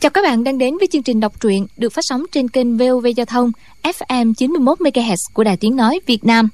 Chào các bạn đang đến với chương trình đọc truyện được phát sóng trên kênh VOV Giao thông FM 91 MHz của Đài Tiếng nói Việt Nam.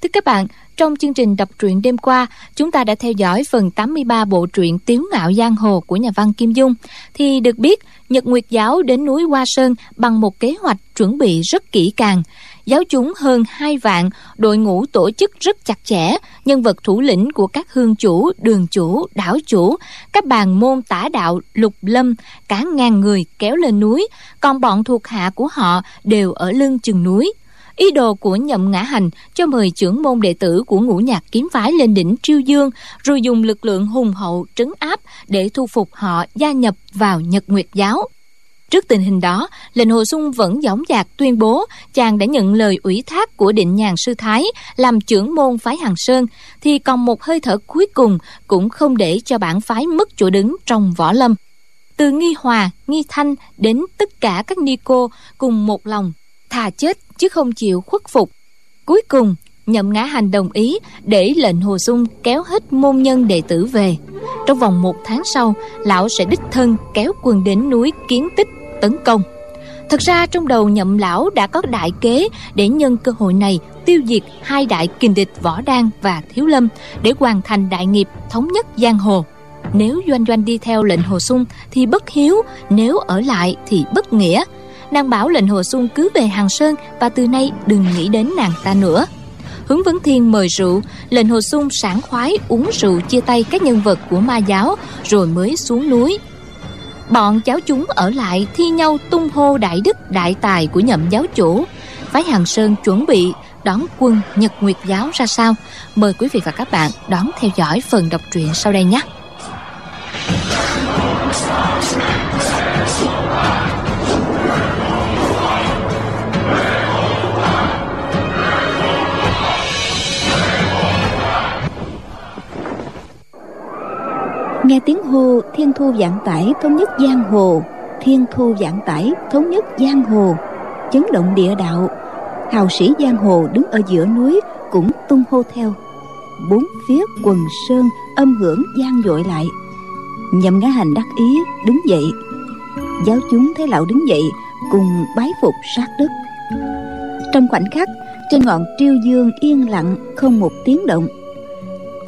Thưa các bạn, trong chương trình đọc truyện đêm qua, chúng ta đã theo dõi phần 83 bộ truyện Tiếu ngạo giang hồ của nhà văn Kim Dung. Thì được biết, Nhật Nguyệt Giáo đến núi Hoa Sơn bằng một kế hoạch chuẩn bị rất kỹ càng. Giáo chúng hơn hai vạn, đội ngũ tổ chức rất chặt chẽ, nhân vật thủ lĩnh của các hương chủ, đường chủ, đảo chủ, các bàn môn tả đạo, lục lâm, cả ngàn người kéo lên núi, còn bọn thuộc hạ của họ đều ở lưng chừng núi. Ý đồ của nhậm ngã hành cho mời trưởng môn đệ tử của ngũ nhạc kiếm phái lên đỉnh Triêu Dương, rồi dùng lực lượng hùng hậu trấn áp để thu phục họ gia nhập vào Nhật Nguyệt Giáo. Trước tình hình đó, lệnh Hồ Sung vẫn dõng dạc tuyên bố chàng đã nhận lời ủy thác của định nhàn sư Thái làm trưởng môn phái Hằng Sơn, thì còn một hơi thở cuối cùng cũng không để cho bản phái mất chỗ đứng trong võ lâm. Từ Nghi Hòa, Nghi Thanh đến tất cả các ni cô cùng một lòng, thà chết chứ không chịu khuất phục. Cuối cùng, nhậm ngã hành đồng ý để lệnh hồ sung kéo hết môn nhân đệ tử về. Trong vòng một tháng sau lão sẽ đích thân kéo quân đến núi kiến tích tấn công. Thật ra trong đầu nhậm lão đã có đại kế để nhân cơ hội này tiêu diệt hai đại kình địch võ đan và thiếu lâm để hoàn thành đại nghiệp thống nhất giang hồ. Nếu doanh doanh đi theo lệnh hồ sung thì bất hiếu nếu ở lại thì bất nghĩa nàng bảo lệnh hồ xuân cứ về hàng sơn và từ nay đừng nghĩ đến nàng ta nữa. Hướng vấn thiên mời rượu, lệnh hồ xuân sảng khoái uống rượu chia tay các nhân vật của ma giáo, rồi mới xuống núi. Bọn cháu chúng ở lại thi nhau tung hô đại đức, đại tài của nhậm giáo chủ. Phái hàng sơn chuẩn bị đón quân nhật nguyệt giáo ra sao? Mời quý vị và các bạn đón theo dõi phần đọc truyện sau đây nhé. Nghe tiếng hô, thiên thu vạn tải thống nhất giang hồ. Thiên thu vạn tải thống nhất giang hồ. Chấn động địa đạo. Hào sĩ giang hồ đứng ở giữa núi cũng tung hô theo. Bốn phía quần sơn âm hưởng gian dội lại. Nhậm ngã hành đắc ý đứng dậy. Giáo chúng thấy lão đứng dậy, cùng bái phục sát đất trong khoảnh khắc, trên ngọn triêu dương yên lặng không một tiếng động.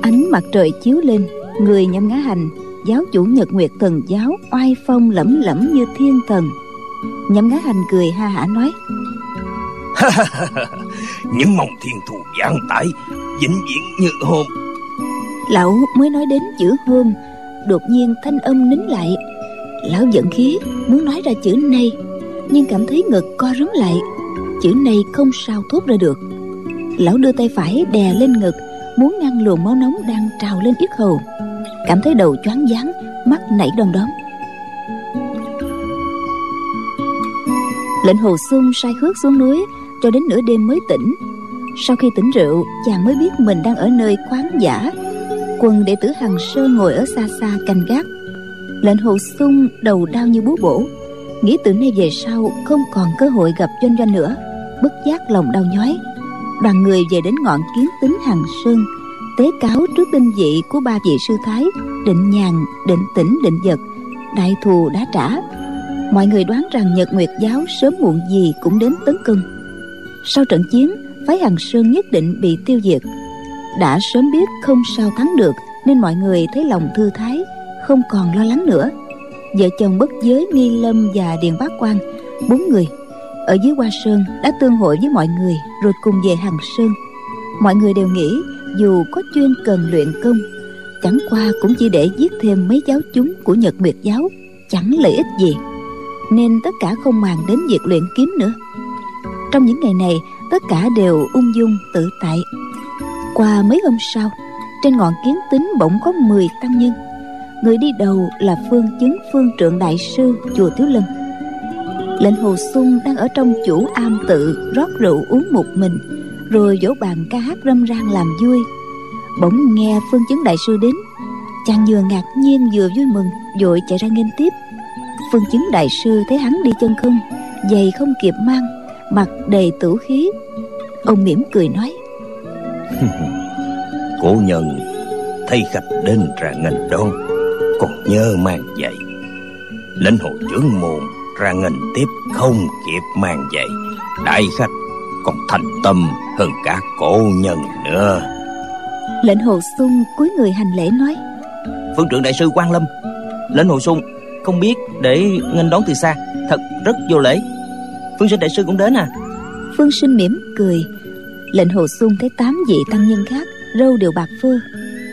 Ánh mặt trời chiếu lên người nhâm ngã hành giáo chủ nhật nguyệt thần giáo oai phong lẫm lẫm như thiên thần. Nhâm ngã hành cười ha hả nói những mong thiên thù giảng tải vĩnh viễn như hôm. Lão mới nói đến chữ hôm đột nhiên thanh âm nín lại. Lão giận khí muốn nói ra chữ nay nhưng cảm thấy ngực co rúm lại. Chữ này không sao thốt ra được. Lão đưa tay phải đè lên ngực muốn ngăn luồng máu nóng đang trào lên yết hầu cảm thấy đầu choáng váng, mắt nảy đom đóm. Lệnh hồ sung sai hước xuống núi, cho đến nửa đêm mới tỉnh. Sau khi tỉnh rượu, chàng mới biết mình đang ở nơi khoáng giả. Quân đệ tử hằng sơn ngồi ở xa xa canh gác. Lệnh hồ sung đầu đau như búa bổ. Nghĩ từ nay về sau, không còn cơ hội gặp doanh doanh nữa. Bất giác lòng đau nhói. Đoàn người về đến ngọn kiến tính hằng sơn tế cáo trước đinh vị của ba vị sư thái, định nhàn, định tĩnh, định vật. Đại thù đã trả. Mọi người đoán rằng nhật nguyệt giáo sớm muộn gì cũng đến tấn công. Sau trận chiến, phái hằng sơn nhất định bị tiêu diệt. Đã sớm biết không sao thắng được, nên mọi người thấy lòng thư thái, không còn lo lắng nữa. Vợ chồng bất giới nghi lâm và điền bác quan, bốn người, ở dưới hoa sơn đã tương hội với mọi người rồi cùng về hằng sơn. Mọi người đều nghĩ dù có chuyên cần luyện công, chẳng qua cũng chỉ để giết thêm mấy giáo chúng của nhật nguyệt giáo, chẳng lợi ích gì. Nên tất cả không màng đến việc luyện kiếm nữa. Trong những ngày này, tất cả đều ung dung tự tại. Qua mấy hôm sau, trên ngọn kiến tính bỗng có 10 tăng nhân. Người đi đầu là phương chứng phương trượng đại sư, chùa thiếu lâm. Lệnh hồ xuân đang ở trong chủ am tự rót rượu uống một mình rồi vỗ bàn ca hát râm ran làm vui. Bỗng nghe phương chứng đại sư đến, chàng vừa ngạc nhiên vừa vui mừng, vội chạy ra nghênh tiếp. Phương chứng đại sư thấy hắn đi chân không, giày không kịp mang mặt đầy tử khí. Ông mỉm cười nói cổ nhân, thấy khách đến ra ngành đón còn nhớ mang giày. Lãnh hồ trưởng môn ra ngành tiếp không kịp mang giày. Đại khách còn thành tâm hơn cả cổ nhân nữa. Lệnh hồ sung cúi người hành lễ nói phương trưởng đại sư quan lâm lệnh hồ sung không biết để nghênh đón từ xa thật rất vô lễ. Phương sinh đại sư cũng đến à? Phương sinh mỉm cười. Lệnh hồ sung thấy tám vị tăng nhân khác râu đều bạc phơ.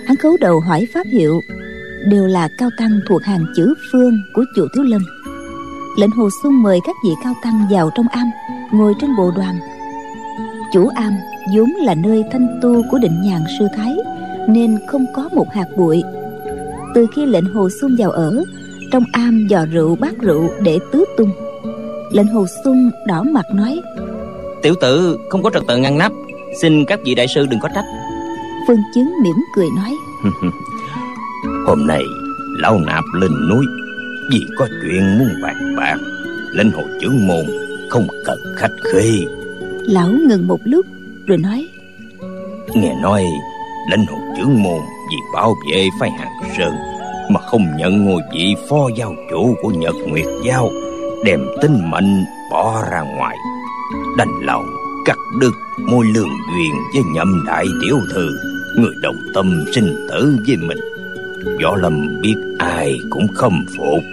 Hắn khấu đầu hỏi pháp hiệu đều là cao tăng thuộc hàng chữ phương của chùa thiếu lâm. Lệnh hồ sung mời các vị cao tăng vào trong am ngồi trên bộ đoàn chủ am vốn là nơi thanh tu của định nhàn sư thái nên không có một hạt bụi. Từ khi lệnh hồ sung vào ở trong am dò rượu bát rượu để tứ tung. Lệnh hồ sung đỏ mặt nói tiểu tử không có trật tự ngăn nắp xin các vị đại sư đừng có trách. Phương chứng mỉm cười nói hôm nay lão nạp lên núi vì có chuyện muốn bàn bạc lên hồ trưởng môn không cần khách khí lão ngừng một lúc rồi nói. Nghe nói lãnh hồ trưởng môn vì bảo vệ phái hàng sơn mà không nhận ngôi vị phó giao chủ của nhật nguyệt giao đem tính mệnh bỏ ra ngoài. Đành lòng cắt đứt môi lương duyên với nhậm đại tiểu thư người đồng tâm sinh tử với mình. Võ lâm biết ai cũng khâm phục.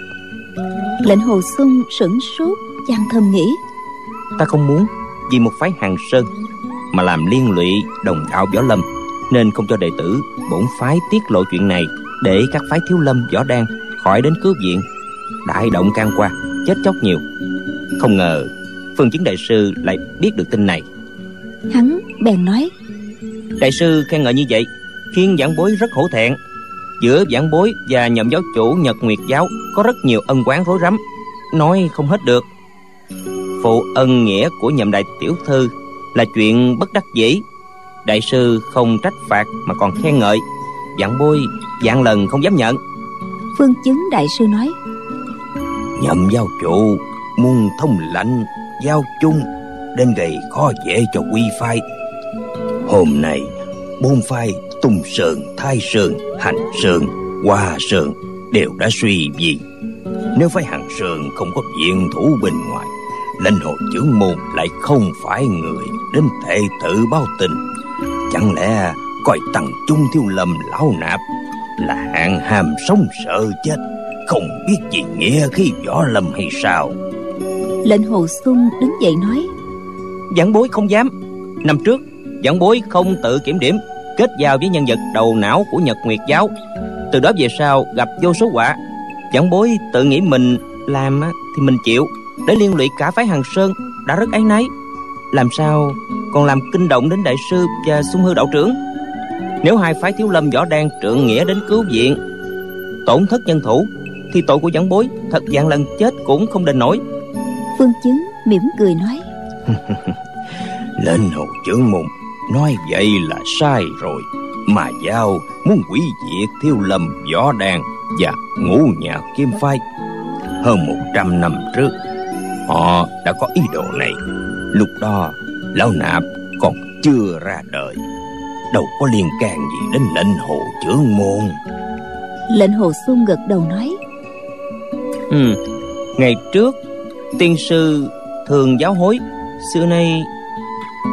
Lệnh hồ xuân sửng sốt chàng thầm nghĩ. Ta không muốn vì một phái hàng sơn mà làm liên lụy đồng đạo võ lâm nên không cho đệ tử bổn phái tiết lộ chuyện này để các phái thiếu lâm võ đan khỏi đến cứu viện. Đại động can qua chết chóc nhiều. Không ngờ phương chứng đại sư lại biết được tin này. Hắn bèn nói đại sư khen ngợi như vậy khiến giảng bối rất hổ thẹn. Giữa giảng bối và nhậm giáo chủ nhật nguyệt giáo có rất nhiều ân oán rối rắm nói không hết được phụ ân nghĩa của nhậm đại tiểu thư là chuyện bất đắc dĩ. Đại sư không trách phạt mà còn khen ngợi. Dặn bôi dạng lần không dám nhận. Phương chứng đại sư nói. Nhậm giao chủ muôn thông lãnh giao chung nên gây khó dễ cho quy phái hôm nay bốn phái tung sơn thái sơn hành sơn hoa sơn đều đã suy vì. Nếu phái hàng sơn không có viện thủ bên ngoài Linh hồ trưởng môn lại không phải người đến thệ tự báo tình. Chẳng lẽ coi tăng trung thiếu lầm lão nạp Là hạng hàm sống sợ chết Không biết gì nghĩa khi võ lâm hay sao? Lệnh hồ xuân đứng dậy nói Giảng bối không dám. Năm trước giảng bối không tự kiểm điểm Kết giao với nhân vật đầu não của Nhật Nguyệt Giáo. Từ đó về sau gặp vô số quả. Giảng bối tự nghĩ mình làm thì mình chịu để liên lụy cả phái hàng sơn đã rất áy náy. Làm sao còn làm kinh động đến đại sư và sung hư đạo trưởng? Nếu hai phái thiếu lâm võ đan trượng nghĩa đến cứu viện tổn thất nhân thủ thì tội của giảng bối thật dạng lần chết cũng không đền nổi. Phương chứng mỉm cười nói. Lên hồ trưởng môn nói vậy là sai rồi. Mà giao muốn quỷ diệt thiếu lâm võ đan và ngũ nhạc kim phái. Hơn một trăm năm trước Họ đã có ý đồ này. Lúc đó Lão Nạp còn chưa ra đời. Đâu có liên can gì đến lệnh hồ trưởng môn. Lệnh hồ xuân gật đầu nói Ừ Ngày trước Tiên sư thường giáo hối Xưa nay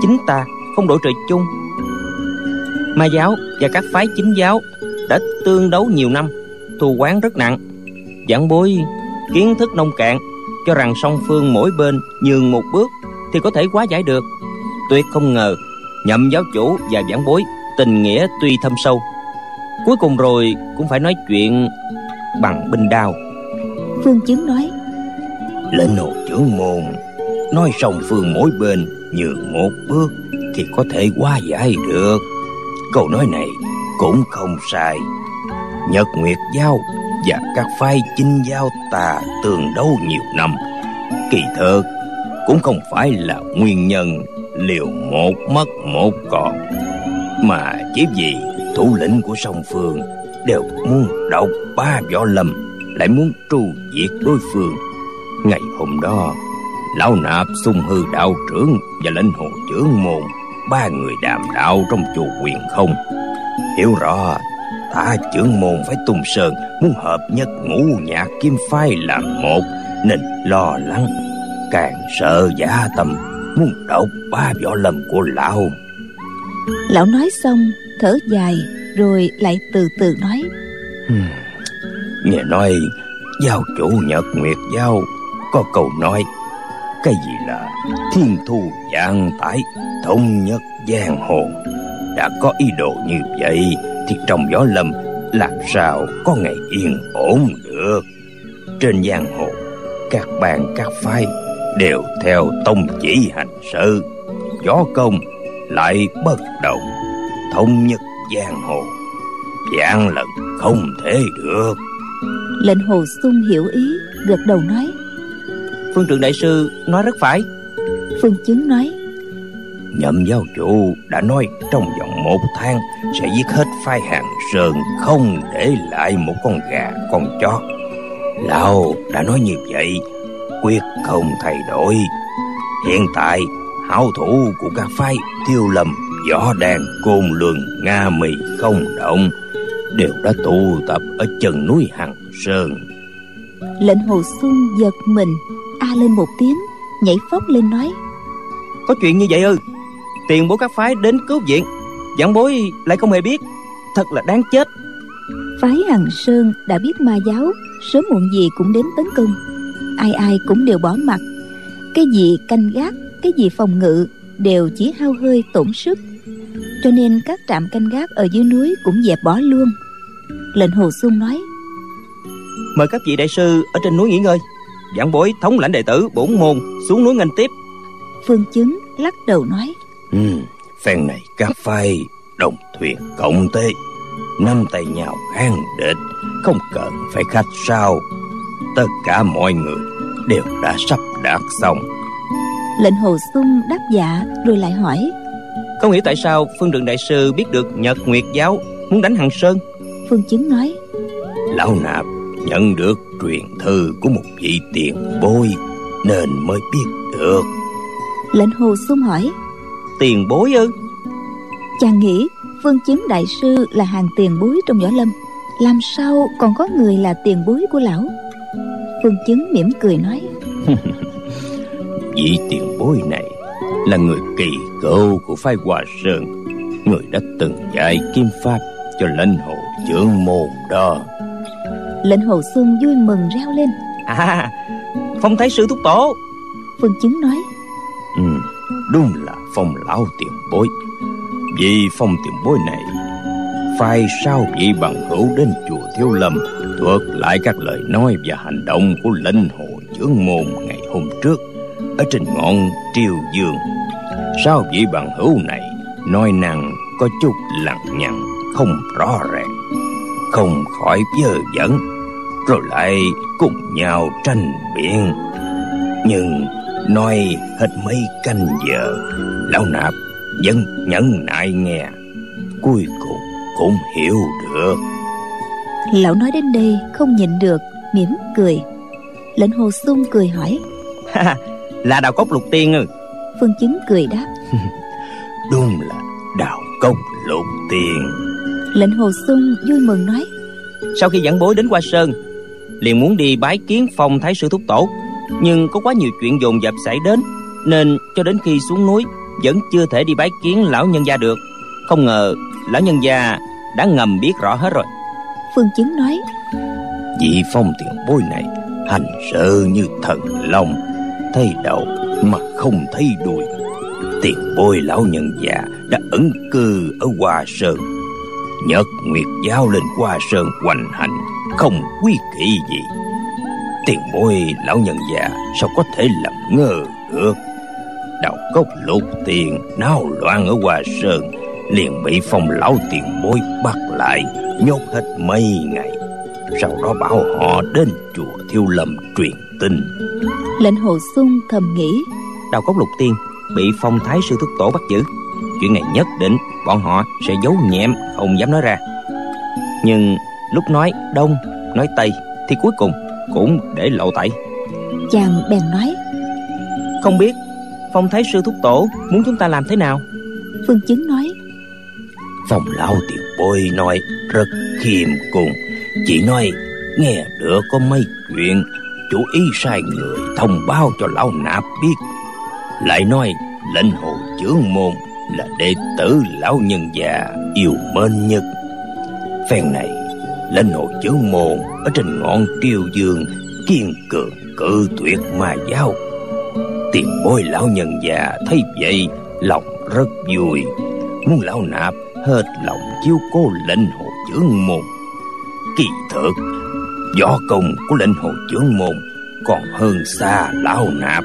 Chính ta không đổi trời chung. Ma giáo và các phái chính giáo Đã tương đấu nhiều năm Thù quán rất nặng Giảng bối kiến thức nông cạn cho rằng song phương mỗi bên nhường một bước thì có thể quá giải được. Tuyệt không ngờ nhậm giáo chủ và giảng bối tình nghĩa tuy thâm sâu. Cuối cùng rồi cũng phải nói chuyện bằng binh đao. Phương chứng nói lệnh hồ trưởng môn nói song phương mỗi bên nhường một bước thì có thể quá giải được. Câu nói này cũng không sai. Nhật nguyệt giao và các phái chinh giao tà tường đấu nhiều năm. Kỳ thực cũng không phải là nguyên nhân liều một mất một còn, mà chỉ vì thủ lĩnh của song phương đều muốn độc ba võ lâm, lại muốn tru diệt đối phương. Ngày hôm đó, lão nạp xung hư đạo trưởng và lãnh hồ trưởng môn, ba người đàm đạo trong chùa quyền không, hiểu rõ ta trưởng môn phải tung sơn muốn hợp nhất ngũ nhạc kim phái làm một nên lo lắng càng sợ giả tâm muốn độc ba võ lâm của lão. Lão nói xong thở dài rồi lại từ từ nói. Nghe nói giao chủ nhật nguyệt giao có câu nói cái gì là thiên thu dạng tải thống nhất giang hồ đã có ý đồ như vậy thì trong võ lâm làm sao có ngày yên ổn được? Trên giang hồ các bang các phái đều theo tông chỉ hành sự. Võ công lại bất động thống nhất giang hồ. Dạng lần không thể được. Lệnh hồ sung hiểu ý gật đầu nói. Phương trượng đại sư nói rất phải. Phương chứng nói nhậm giáo chủ đã nói trong vòng một tháng sẽ giết hết phái hàng sơn không để lại một con gà con chó. Lão đã nói như vậy quyết không thay đổi. Hiện tại hảo thủ của các phái tiêu lầm võ đàn côn lường nga mì không động đều đã tụ tập ở chân núi hằng sơn. Lệnh hồ xuân giật mình a lên một tiếng nhảy phóc lên nói có chuyện như vậy ư tiền bối các phái đến cứu viện. Giảng bối lại không hề biết. Thật là đáng chết. Phái hằng sơn đã biết ma giáo sớm muộn gì cũng đến tấn công. Ai ai cũng đều bỏ mặt. Cái gì canh gác cái gì phòng ngự đều chỉ hao hơi tổn sức. Cho nên các trạm canh gác ở dưới núi cũng dẹp bỏ luôn. Lệnh hồ xuân nói mời các vị đại sư ở trên núi nghỉ ngơi. Giảng bối thống lãnh đệ tử bổn môn xuống núi nghênh tiếp. Phương chứng lắc đầu nói ừ, phen này các phái đồng thuyền cộng tế năm tay nhau kháng địch không cần phải khách sao. Tất cả mọi người đều đã sắp đạt xong. Lệnh hồ xuân đáp dạ rồi lại hỏi. Không hiểu tại sao phương trượng đại sư biết được nhật nguyệt giáo muốn đánh hằng sơn. Phương chứng nói. Lão nạp nhận được truyền thư của một vị tiền bối nên mới biết được. Lệnh hồ xuân hỏi tiền bối ư? Chàng nghĩ phương chứng đại sư là hàng tiền bối trong võ lâm. Làm sao còn có người là tiền bối của lão? Phương chứng mỉm cười nói. Vị tiền bối này là người kỳ cựu của phái hòa sơn người đã từng dạy kim pháp cho lãnh hồ trưởng môn đó. Lệnh hồ xuân vui mừng reo lên. À phong thái sư thúc tổ. Phương chứng nói. Ừ, đúng là phong lão tiền bối. Vì phong tiền bối này, phải sao vị bằng hữu đến chùa thiếu lâm thuật lại các lời nói và hành động của linh hồ trưởng môn ngày hôm trước ở trên ngọn triều dương. Sao vị bằng hữu này, nói năng có chút lằng nhằng, không rõ ràng, không khỏi dơ dẫn rồi lại cùng nhau tranh biện. Nhưng nói hết mấy canh giờ lão nạp vẫn nhẫn nại nghe. Cuối cùng cũng hiểu được. Lão nói đến đây không nhịn được mỉm cười. Lệnh hồ sung cười hỏi. Là đào cốc lục tiên ư? Phương chứng cười đáp. Đúng là đào cốc lục tiên. Lệnh hồ sung vui mừng nói. Sau khi giảng bối đến qua sơn liền muốn đi bái kiến phong thái sư thúc tổ nhưng có quá nhiều chuyện dồn dập xảy đến nên cho đến khi xuống núi vẫn chưa thể đi bái kiến lão nhân gia được. Không ngờ lão nhân gia đã ngầm biết rõ hết rồi. Phương chứng nói vị phong tiền bối này hành sự như thần long thấy đầu mà không thấy đuôi. Tiền bối lão nhân già đã ẩn cư ở hoa sơn. Nhật nguyệt giao lên hoa sơn hoành hành không quy kỵ gì tiền bối lão nhân già sao có thể làm ngơ được? Đào cốc lục tiền náo loạn ở hoa sơn liền bị phong lão tiền bối bắt lại nhốt hết mấy ngày. Sau đó bảo họ đến chùa thiêu lâm truyền tin. Lệnh hồ sung thầm nghĩ. Đào cốc lục tiên bị phong thái sư thúc tổ bắt giữ. Chuyện này nhất định bọn họ sẽ giấu nhẹm không dám nói ra. Nhưng lúc nói đông nói tây thì cuối cùng cũng để lộ tẩy. Chàng bèn nói không biết phong thái sư thúc tổ muốn chúng ta làm thế nào? Phương chứng nói phong lão tiền bối nói rất khiêm cùng chỉ nói nghe được có mấy chuyện chủ ý sai người thông báo cho lão nạp biết. Lại nói lệnh hồ chướng môn là đệ tử lão nhân già yêu mến nhất. Phen này lệnh hồi chướng môn ở trên ngọn triều dương, kiên cường cự tuyệt ma giáo. Tiền bối lão nhân già, thấy vậy, lòng rất vui. Muốn lão nạp, hết lòng chiếu cố lệnh hồ chướng môn kỳ thực, võ công của lệnh hồ chướng môn còn hơn xa lão nạp.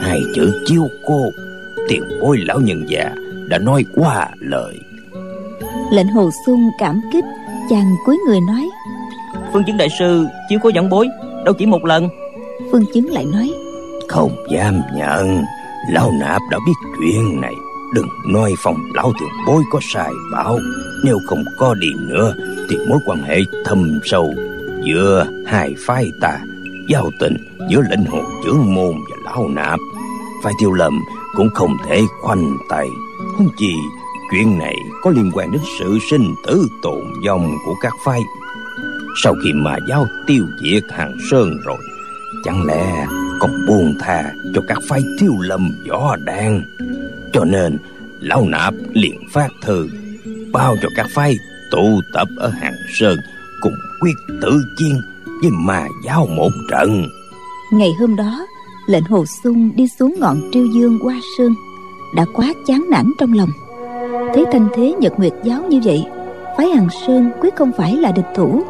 Hai chữ chiếu cô tiền bối lão nhân già đã nói qua lời lệnh hồ sung cảm kích chàng cúi người nói. Phương chứng đại sư chiếu cố dẫn bối đâu chỉ một lần. Phương chứng lại nói. Không dám nhận lão nạp đã biết chuyện này. Đừng nói phòng lão tiền bối có sai bảo. Nếu không có đi nữa thì mối quan hệ thâm sâu giữa hai phái ta giao tình giữa lệnh hồ chướng môn và lão nạp phải tiêu lầm cũng không thể khoanh tay. Không chỉ chuyện này có liên quan đến sự sinh tử tồn vong của các phái. Sau khi mà giao tiêu diệt hàng sơn rồi, chẳng lẽ còn buông tha cho các phái tiêu lâm võ đan? Cho nên, lão nạp liền phát thư, bao cho các phái tụ tập ở hàng sơn cùng quyết tử chiến với mà giáo một trận. Ngày hôm đó, lệnh hồ sung đi xuống ngọn triêu dương qua sơn, đã quá chán nản trong lòng thấy thanh thế nhật nguyệt giáo như vậy phái hằng sơn quyết không phải là địch thủ.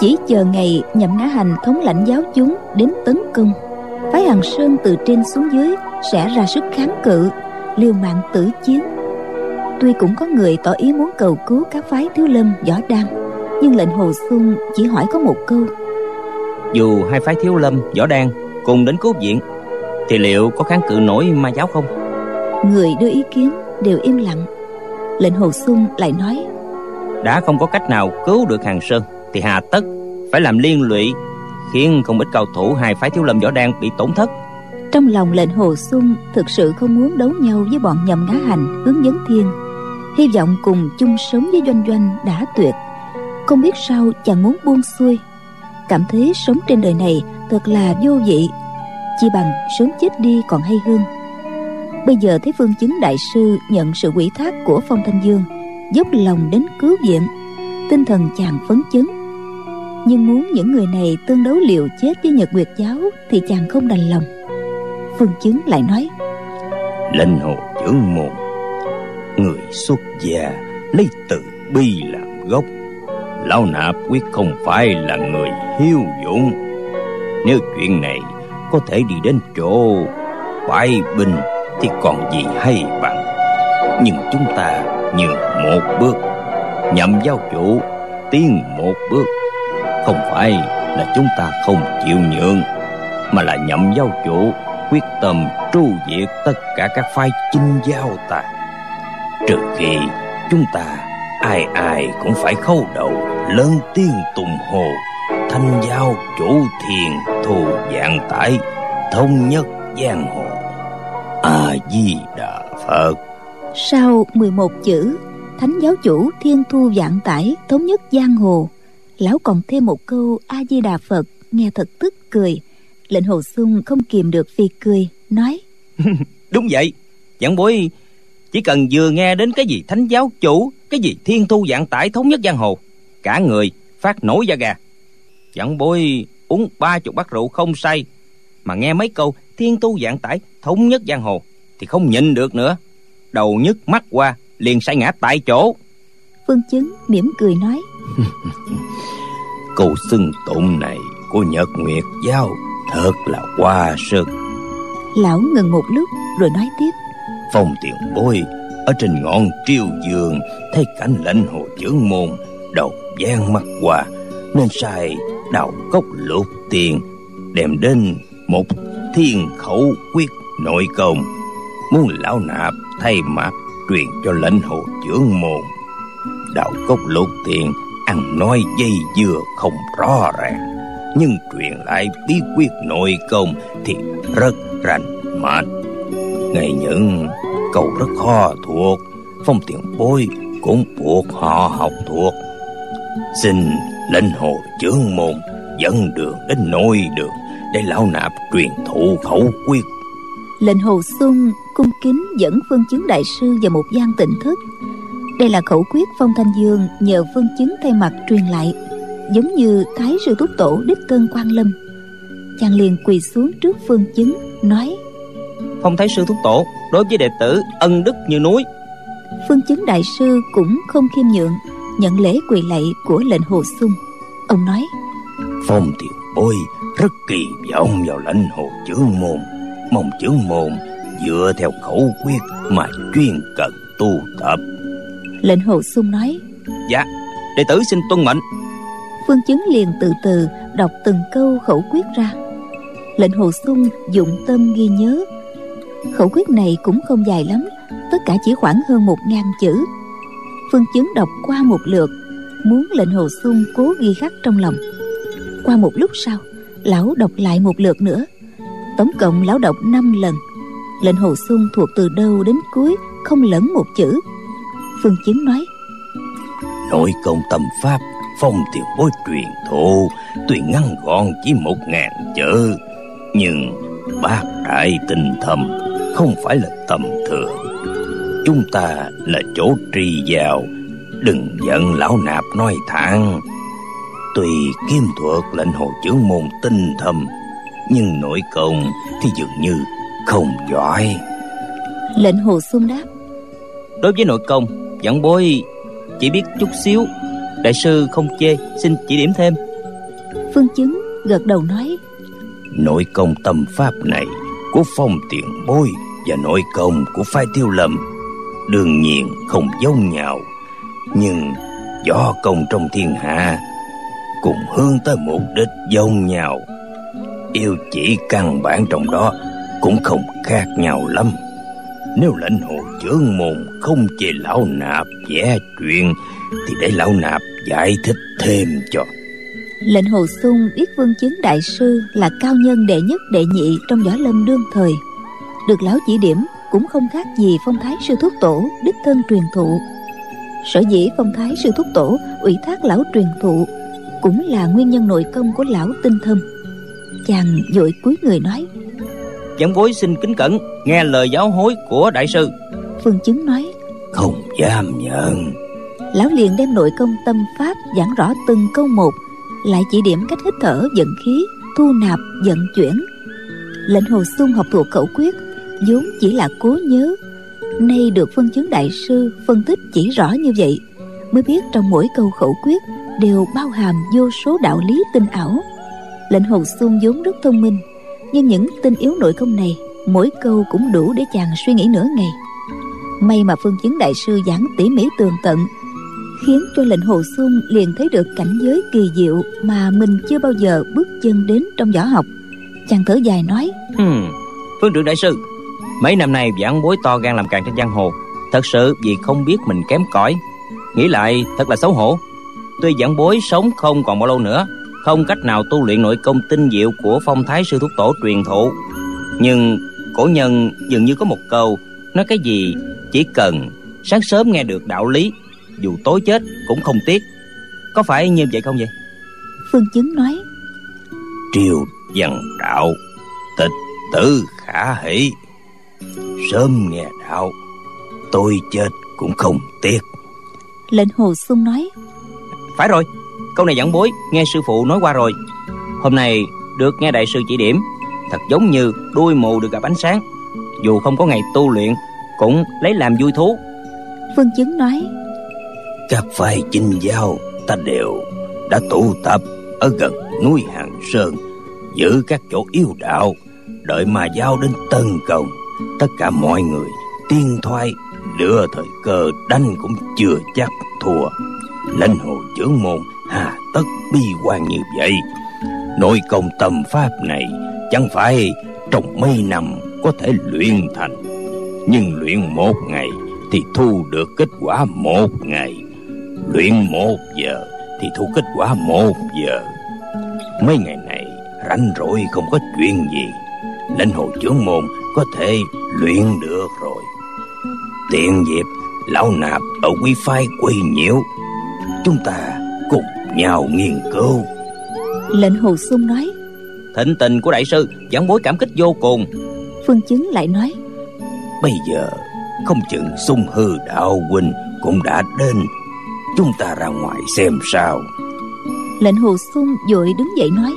Chỉ chờ ngày nhậm ngã hành thống lãnh giáo chúng đến tấn công phái hằng sơn từ trên xuống dưới sẽ ra sức kháng cự liều mạng tử chiến. Tuy cũng có người tỏ ý muốn cầu cứu các phái thiếu lâm võ đan nhưng lệnh hồ xuân chỉ hỏi có một câu. Dù hai phái thiếu lâm võ đan cùng đến cứu viện thì liệu có kháng cự nổi ma giáo không? Người đưa ý kiến đều im lặng lệnh hồ xuân lại nói đã không có cách nào cứu được hàng sơn thì hà tất phải làm liên lụy khiến không ít cao thủ hai phái thiếu lâm võ đan bị tổn thất. Trong lòng lệnh hồ xuân thực sự không muốn đấu nhau với bọn nhầm ngã hành hướng dẫn thiên. Hy vọng cùng chung sống với doanh doanh đã tuyệt. Không biết sao chàng muốn buông xuôi. Cảm thấy sống trên đời này thật là vô vị. Chỉ bằng sớm chết đi còn hay hơn bây giờ thấy phương chứng đại sư nhận sự quỷ thác của phong thanh dương, dốc lòng đến cứu viện. Tinh thần chàng phấn chấn. Nhưng muốn những người này tương đấu liều chết với nhật nguyệt giáo thì chàng không đành lòng. Phương chứng lại nói linh hồ chướng môn, người xuất gia lấy từ bi làm gốc. Lão nạp quyết không phải là người hiếu dụng. Nếu chuyện này có thể đi đến chỗ phải binh thì còn gì hay bằng. Nhưng chúng ta nhường một bước, nhậm giao chủ tiến một bước. Không phải là chúng ta không chịu nhượng mà là nhậm giao chủ quyết tâm tru diệt tất cả các phái chinh giao ta. Trừ khi chúng ta ai ai cũng phải khâu đầu, lớn tiếng tùng hồ, thanh giao chủ thiền thù dạng tải thông nhất giang hồ a di đà phật. Sau 11 chữ thánh giáo chủ thiên thu dạng tải thống nhất giang hồ lão còn thêm một câu a di đà phật nghe thật tức cười. Lệnh hồ sung không kìm được vì cười nói đúng vậy chẳng bối chỉ cần vừa nghe đến cái gì thánh giáo chủ cái gì thiên thu dạng tải thống nhất giang hồ cả người phát nổi da gà. Chẳng bối uống ba chục bát rượu không say mà nghe mấy câu thiên tu dạng tải thống nhất giang hồ thì không nhịn được nữa. Đầu nhức mắt qua liền say ngã tại chỗ. Phương chứng mỉm cười nói. Câu xưng tụng này của nhật nguyệt giao thật là qua sức lão ngừng một lúc rồi nói tiếp. Phong tiền bối ở trên ngọn triều dương thấy cảnh lệnh hồ chướng môn đầu gian mắt qua nên sai đào cốc lục tiền đem đến một thiên khẩu quyết nội công. Muốn lão nạp thay mặt truyền cho lệnh hồ trưởng môn. Đạo cốc lục tiền, ăn nói dây dưa không rõ ràng. Nhưng truyền lại bí quyết nội công thì rất rành mạch. Ngay những câu rất khó thuộc, phong tiền bối cũng buộc họ học thuộc. Xin lệnh hồ trưởng môn dẫn đường đến nội đường để lão nạp truyền thụ khẩu quyết lệnh hồ sung cung kính dẫn phương chứng đại sư vào một gian tịnh thất đây là khẩu quyết phong thanh dương nhờ phương chứng thay mặt truyền lại giống như thái sư túc tổ đích thân quan lâm. Chàng liền quỳ xuống trước phương chứng nói phong thái sư thúc tổ đối với đệ tử ân đức như núi. Phương chứng đại sư cũng không khiêm nhượng nhận lễ quỳ lạy của lệnh hồ sung ông nói phong tiền bối rất kỳ vọng vào lãnh hồ chướng môn mong chướng môn dựa theo khẩu quyết mà chuyên cần tu tập. Lệnh hồ sung nói dạ đệ tử xin tuân mệnh. Phương chứng liền từ từ đọc từng câu khẩu quyết ra. Lệnh hồ sung dụng tâm ghi nhớ. Khẩu quyết này cũng không dài lắm tất cả chỉ khoảng hơn một ngàn chữ. Phương chứng đọc qua một lượt muốn lệnh hồ sung cố ghi khắc trong lòng. Qua một lúc sau lão đọc lại một lượt nữa tổng cộng lão đọc năm lần. Lệnh hồ xuân thuộc từ đầu đến cuối không lẫn một chữ. Phương chiến nói, nội công tâm pháp, phong tiền bối truyền thụ, tuy ngắn gọn chỉ một ngàn chữ, nhưng bác đại tinh thầm không phải là tầm thường. Chúng ta là chỗ tri vào đừng giận lão nạp nói thẳng. Tuy kim thuật lệnh hồ chướng môn tinh thầm nhưng nội công thì dường như không giỏi. Lệnh hồ xuân đáp. Đối với nội công dẫn bối chỉ biết chút xíu. Đại sư không chê xin chỉ điểm thêm. Phương chứng gật đầu nói. Nội công tâm pháp này của phong tiền bối và nội công của phái tiêu lâm đương nhiên không giống nhau. Nhưng võ công trong thiên hạ cùng hướng tới mục đích giống nhau yêu chỉ căn bản trong đó cũng không khác nhau lắm. Nếu lãnh hồ chướng môn không chê lão nạp vẽ chuyện, thì để lão nạp giải thích thêm cho. Lệnh hồ sung biết vương chứng đại sư là cao nhân đệ nhất đệ nhị trong võ lâm đương thời. Được lão chỉ điểm cũng không khác gì phong thái sư thúc tổ, đích thân truyền thụ. Sở dĩ phong thái sư thúc tổ ủy thác lão truyền thụ cũng là nguyên nhân nội công của lão tinh thâm chàng vội cúi người nói. Giảng bối xin kính cẩn nghe lời giáo hối của đại sư. Phương chứng nói không dám nhận. Lão liền đem nội công tâm pháp giảng rõ từng câu một lại chỉ điểm cách hít thở vận khí thu nạp vận chuyển. Lệnh hồ xuân học thuộc khẩu quyết vốn chỉ là cố nhớ. Nay được phân chứng đại sư phân tích chỉ rõ như vậy mới biết trong mỗi câu khẩu quyết đều bao hàm vô số đạo lý tinh ảo lệnh hồ xuân vốn rất thông minh nhưng những tin yếu nội công này mỗi câu cũng đủ để chàng suy nghĩ nửa ngày. May mà phương chứng đại sư giảng tỉ mỉ tường tận khiến cho lệnh hồ xuân liền thấy được cảnh giới kỳ diệu mà mình chưa bao giờ bước chân đến trong võ học. Chàng thở dài nói hmm, phương trưởng đại sư mấy năm nay giảng bối to gan làm càng trên giang hồ thật sự vì không biết mình kém cỏi nghĩ lại thật là xấu hổ. Tuy giảng bối sống không còn bao lâu nữa không cách nào tu luyện nội công tinh diệu của phong thái sư thúc tổ truyền thụ. Nhưng cổ nhân dường như có một câu nói cái gì chỉ cần sáng sớm nghe được đạo lý dù tối chết cũng không tiếc. Có phải như vậy không vậy? Phương chứng nói. Triều văn đạo tịch tử khả hỷ. Sớm nghe đạo tôi chết cũng không tiếc. Lệnh hồ sung nói. Phải rồi câu này giảng bối nghe sư phụ nói qua rồi. Hôm nay được nghe đại sư chỉ điểm thật giống như đuôi mù được gặp ánh sáng. Dù không có ngày tu luyện cũng lấy làm vui thú. Phương chứng nói các phái chinh giao ta đều đã tụ tập ở gần núi hàng sơn giữ các chỗ yêu đạo đợi mà giao đến tân công. Tất cả mọi người tiên thoái lựa thời cơ đánh cũng chưa chắc thua. Lãnh hồ trưởng môn hà, tất bi quan như vậy. Nội công tâm pháp này chẳng phải trong mấy năm có thể luyện thành. Nhưng luyện một ngày thì thu được kết quả một ngày. Luyện một giờ thì thu kết quả một giờ. Mấy ngày này rảnh rỗi không có chuyện gì. Nên hồ trưởng môn có thể luyện được rồi. Tiện dịp lão nạp ở quy phái quay nhiễu, chúng ta cùng nhau nghiên cứu lệnh hồ sung nói thịnh tình của đại sư giảng bối cảm kích vô cùng. Phương chứng lại nói bây giờ không chừng sung hư đạo huynh cũng đã đến. Chúng ta ra ngoài xem sao. Lệnh hồ sung vội đứng dậy nói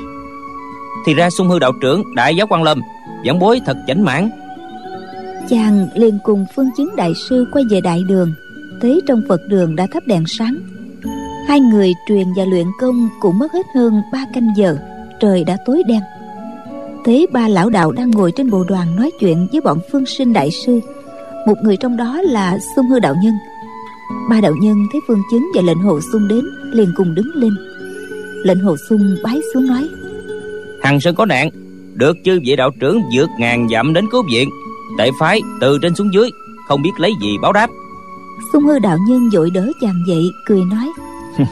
thì ra sung hư đạo trưởng đại giáo quan lâm giảng bối thật chảnh mãn. Chàng liền cùng phương chứng đại sư quay về đại đường. Thấy trong phật đường đã thắp đèn sáng hai người truyền và luyện công cũng mất hết hơn ba canh giờ trời đã tối đen. Thấy ba lão đạo đang ngồi trên bộ đoàn nói chuyện với bọn phương sinh đại sư. Một người trong đó là xung hư đạo nhân. Ba đạo nhân thấy phương chứng và lệnh hồ sung đến liền cùng đứng lên. Lệnh hồ sung bái xuống nói hằng sơn có nạn được chư vị đạo trưởng vượt ngàn dặm đến cứu viện. Đại phái từ trên xuống dưới không biết lấy gì báo đáp. Xung hư đạo nhân vội đỡ chàng dậy cười nói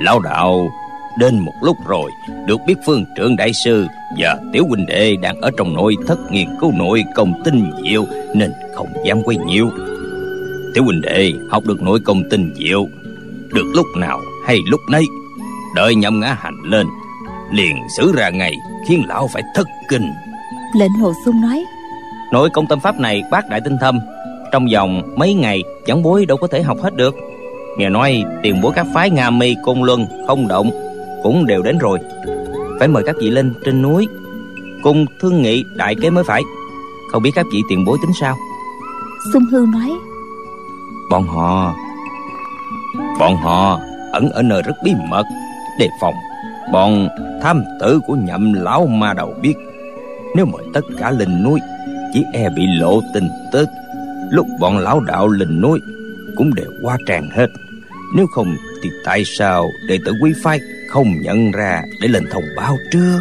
lão đạo đến một lúc rồi được biết phương trưởng đại sư và tiểu huynh đệ đang ở trong nội thất nghiên cứu nội công tinh diệu nên không dám quay nhiều tiểu huynh đệ học được nội công tinh diệu được lúc nào hay lúc nấy đợi nhậm ngã hành lên liền xử ra ngày khiến lão phải thất kinh. Lệnh hồ sung nói nội công tâm pháp này bác đại tinh thâm trong vòng mấy ngày chẳng bối đâu có thể học hết được nghe nói tiền bối các phái nga mi côn luân không động cũng đều đến rồi. Phải mời các vị lên trên núi cùng thương nghị đại kế mới phải. Không biết các vị tiền bối tính sao? Xung hư nói. Bọn họ bọn họ ẩn ở nơi rất bí mật đề phòng bọn tham tử của nhậm lão ma đầu biết. Nếu mời tất cả lên núi chỉ e bị lộ tin tức lúc bọn lão đạo lên núi cũng đều qua tràn hết nếu không thì tại sao đệ tử quý phái không nhận ra để lên thông báo trước?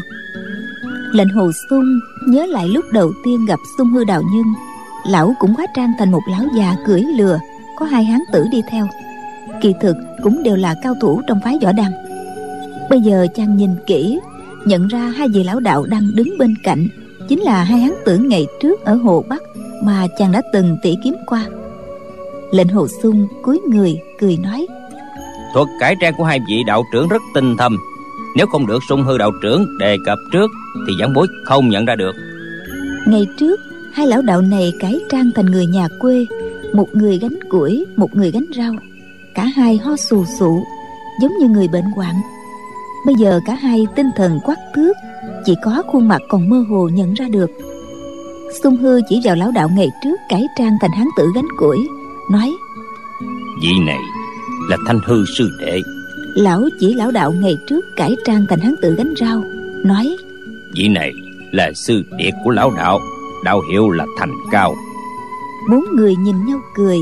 Lệnh hồ sung nhớ lại lúc đầu tiên gặp sung hư đạo nhân, lão cũng hóa trang thành một lão già cưỡi lừa, có hai hán tử đi theo. Kỳ thực cũng đều là cao thủ trong phái võ đăng. Bây giờ chàng nhìn kỹ, nhận ra hai vị lão đạo đang đứng bên cạnh, chính là hai hán tử ngày trước ở hồ bắc mà chàng đã từng tỉ kiếm qua. Lệnh hồ sung cúi người, cười nói thuật cải trang của hai vị đạo trưởng rất tinh thâm. Nếu không được sung hư đạo trưởng đề cập trước thì giảng bối không nhận ra được. Ngày trước hai lão đạo này cải trang thành người nhà quê một người gánh củi một người gánh rau. Cả hai ho sù sụ giống như người bệnh hoạn. Bây giờ cả hai tinh thần quắc thước chỉ có khuôn mặt còn mơ hồ nhận ra được. Xung hư chỉ vào lão đạo ngày trước cải trang thành hán tử gánh củi nói vị này là thanh hư sư đệ. Lão chỉ lão đạo ngày trước cải trang thành hán tử gánh rau nói vị này là sư điệt của lão đạo đạo hiệu là thành cao. Bốn người nhìn nhau cười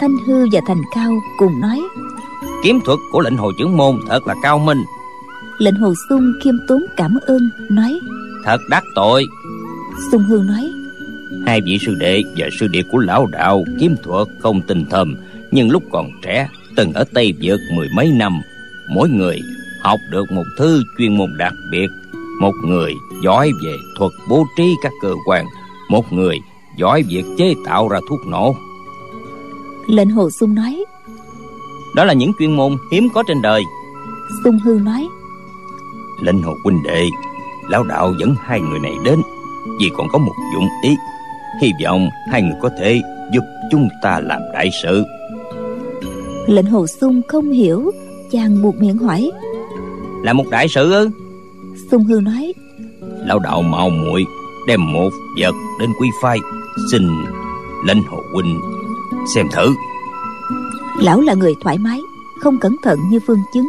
thanh hư và thành cao cùng nói kiếm thuật của lệnh hồ trưởng môn thật là cao minh. Lệnh hồ sung khiêm tốn cảm ơn nói thật đắc tội. Sung hư nói hai vị sư đệ và sư đệ của lão đạo kiếm thuật không tinh thầm nhưng lúc còn trẻ từng ở tây vượt mười mấy năm mỗi người học được một thứ chuyên môn đặc biệt. Một người giỏi về thuật bố trí các cơ quan một người giỏi việc chế tạo ra thuốc nổ. Lệnh hồ sung nói đó là những chuyên môn hiếm có trên đời. Sung hư nói lệnh hồ huynh đệ lão đạo dẫn hai người này đến vì còn có một dụng ý. Hy vọng hai người có thể giúp chúng ta làm đại sự lệnh hồ sung không hiểu chàng buộc miệng hỏi. Là một đại sự ư? Sung hư nói. Lão đạo mạo muội đem một vật đến quy phái xin lệnh hồ huynh xem thử. Lão là người thoải mái không cẩn thận như phương chứng.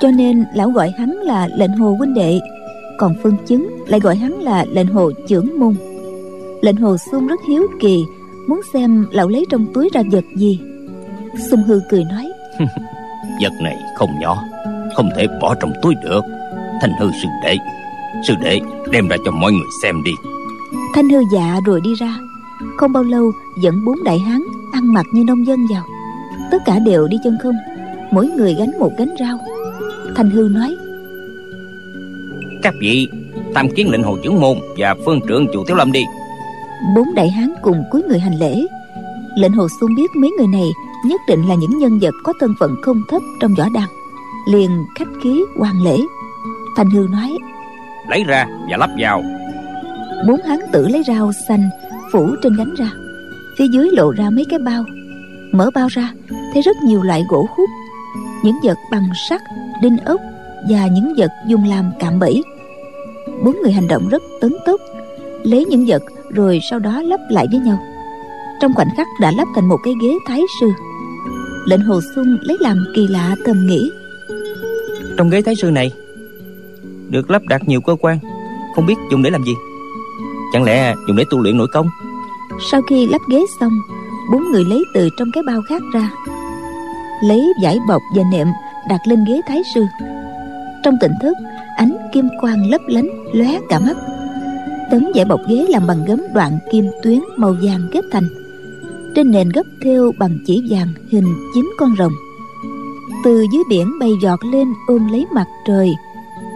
Cho nên lão gọi hắn là lệnh hồ huynh đệ còn phương chứng lại gọi hắn là lệnh hồ trưởng môn. Lệnh hồ sung rất hiếu kỳ muốn xem lão lấy trong túi ra vật gì sung hư cười nói. Vật này không nhỏ không thể bỏ trong túi được. Thanh hư sư đệ sư đệ đem ra cho mọi người xem đi. Thanh hư dạ rồi đi ra. Không bao lâu dẫn bốn đại hán ăn mặc như nông dân vào. Tất cả đều đi chân không. Mỗi người gánh một gánh rau. Thanh hư nói. Các vị tam kiến lệnh hồ trưởng môn và phương trưởng chủ tiếu lâm đi. Bốn đại hán cùng cúi người hành lễ. Lệnh hồ xuân biết mấy người này nhất định là những nhân vật có thân phận không thấp trong võ đăng. Liền khách khí hoàn lễ. Thanh hư nói lấy ra và lắp vào. Bốn hán tử lấy rau xanh phủ trên gánh ra. Phía dưới lộ ra mấy cái bao. Mở bao ra thấy rất nhiều loại gỗ hút. Những vật bằng sắt đinh ốc và những vật dùng làm cạm bẫy. Bốn người hành động rất tấn tốc. Lấy những vật rồi sau đó lắp lại với nhau. Trong khoảnh khắc đã lắp thành một cái ghế thái sư lệnh hồ xuân lấy làm kỳ lạ thầm nghĩ. Trong ghế thái sư này được lắp đặt nhiều cơ quan không biết dùng để làm gì. Chẳng lẽ dùng để tu luyện nội công? Sau khi lắp ghế xong bốn người lấy từ trong cái bao khác ra lấy vải bọc và nệm đặt lên ghế thái sư. Trong tỉnh thức ánh kim quang lấp lánh lóe cả mắt. Tấm vải bọc ghế làm bằng gấm đoạn kim tuyến màu vàng kết thành trên nền gấp thêu bằng chỉ vàng hình chín con rồng. Từ dưới biển bay giọt lên ôm lấy mặt trời,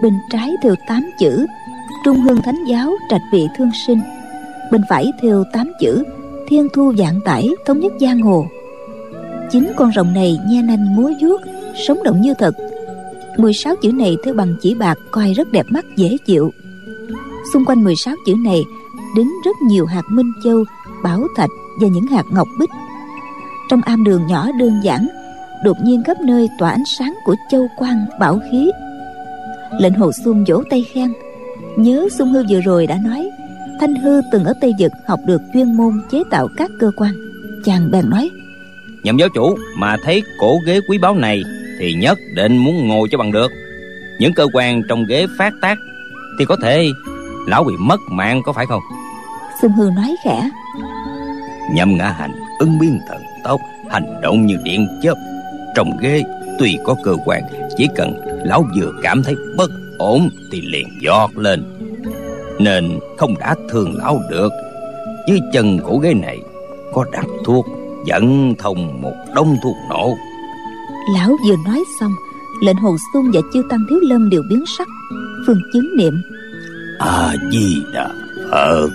bên trái thêu tám chữ, trung hương thánh giáo trạch vị thương sinh. Bên phải thêu tám chữ, thiên thu vạn tải thống nhất giang hồ. Chín con rồng này nhe nanh múa vuốt, sống động như thật. 16 chữ này thêu bằng chỉ bạc coi rất đẹp mắt, dễ chịu. Xung quanh 16 chữ này, đính rất nhiều hạt minh châu, bảo thạch và những hạt ngọc bích. Trong am đường nhỏ đơn giản đột nhiên khắp nơi tỏa ánh sáng của châu quang bảo khí. Lệnh hồ xuân vỗ tay khen nhớ xuân hư vừa rồi đã nói thanh hư từng ở tây dực học được chuyên môn chế tạo các cơ quan. Chàng bèn nói nhậm giáo chủ mà thấy cổ ghế quý báu này thì nhất định muốn ngồi cho bằng được. Những cơ quan trong ghế phát tác thì có thể lão bị mất mạng có phải không? Xuân hư nói khẽ nhậm ngã hành ưng biên thần tốc hành động như điện chớp. Trong ghế tuy có cơ quan chỉ cần lão vừa cảm thấy bất ổn thì liền giọt lên. Nên không đã thương lão được. Dưới chân của ghế này có đặt thuốc dẫn thông một đông thuốc nổ. Lão vừa nói xong lệnh hồ xuân và chư tăng thiếu lâm đều biến sắc phương chứng niệm. A di đà phật.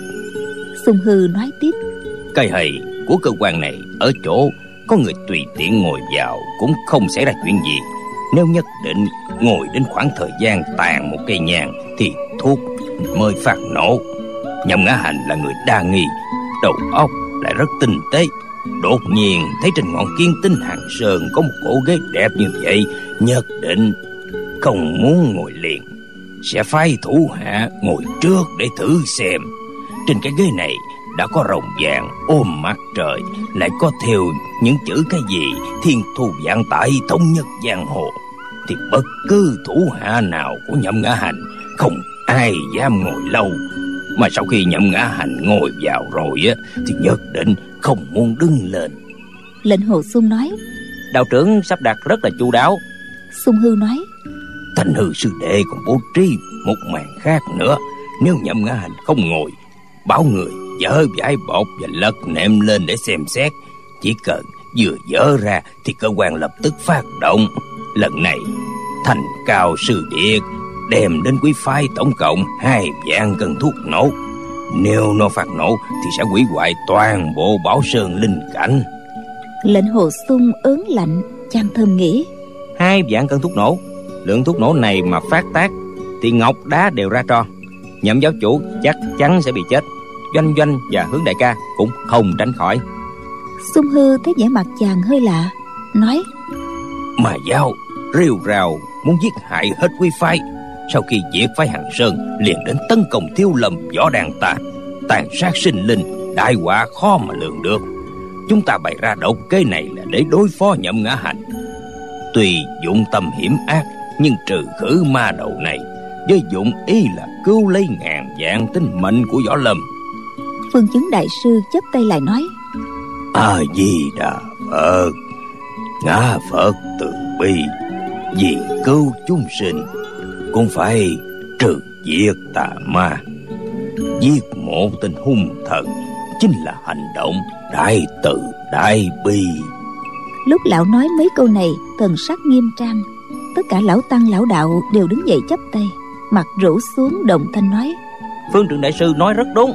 Xuân hư nói tiếp cái hay của cơ quan này ở chỗ có người tùy tiện ngồi vào cũng không xảy ra chuyện gì. Nếu nhất định ngồi đến khoảng thời gian tàn một cây nhang thì thuốc mới phát nổ. Nhậm ngã hành là người đa nghi, đầu óc lại rất tinh tế. Đột nhiên thấy trên ngọn kiên tinh hàng sơn có một cổ ghế đẹp như vậy, nhất định không muốn ngồi liền. Sẽ phái thủ hạ ngồi trước để thử xem. Trên cái ghế này đã có rồng vàng ôm mặt trời lại có theo những chữ cái gì? Thiên thu vạn tại thống nhất giang hồ. Thì bất cứ thủ hạ nào của nhậm ngã hành không ai dám ngồi lâu. Mà sau khi nhậm ngã hành ngồi vào rồi á thì nhất định không muốn đứng lên. Lệnh hồ xuân nói đạo trưởng sắp đặt rất là chu đáo. Xuân hư nói thành hư sư đệ còn bố trí một màn khác nữa. Nếu nhậm ngã hành không ngồi bảo người dỡ vải bột và lật nệm lên để xem xét. Chỉ cần vừa dỡ ra thì cơ quan lập tức phát động. Lần này thành cao sư điệt đem đến quý phái tổng cộng hai vạn cân thuốc nổ. Nếu nó phát nổ thì sẽ hủy hoại toàn bộ bảo sơn linh cảnh. Lệnh hồ sung ớn lạnh chàng thơm nghĩ. Hai vạn cân thuốc nổ. Lượng thuốc nổ này mà phát tác thì ngọc đá đều ra tròn. Nhậm giáo chủ chắc chắn sẽ bị chết doanh doanh và hướng đại ca cũng không tránh khỏi. Xung hư thấy vẻ mặt chàng hơi lạ Nói Mà giao rêu rào muốn giết hại hết quý phái Sau khi diệt phái Hằng Sơn liền đến tấn công thiếu lầm võ đàn ta Tàn sát sinh linh Đại họa khó mà lường được. Chúng ta bày ra độc kế này là để đối phó nhậm ngã hành. Tuy dụng tâm hiểm ác Nhưng trừ khử ma đầu này Với dụng ý là cứu lấy ngàn vạn tính mệnh của võ lâm Phương chứng đại sư chấp tay lại nói. A di đà phật. Ngã phật từ bi vì cứu chúng sinh cũng phải trừ diệt tà ma. Giết một tên hung thần chính là hành động đại từ đại bi. Lúc lão nói mấy câu này thần sắc nghiêm trang. Tất cả lão tăng lão đạo đều đứng dậy chắp tay mặt rũ xuống động thanh nói. Phương trưởng đại sư nói rất đúng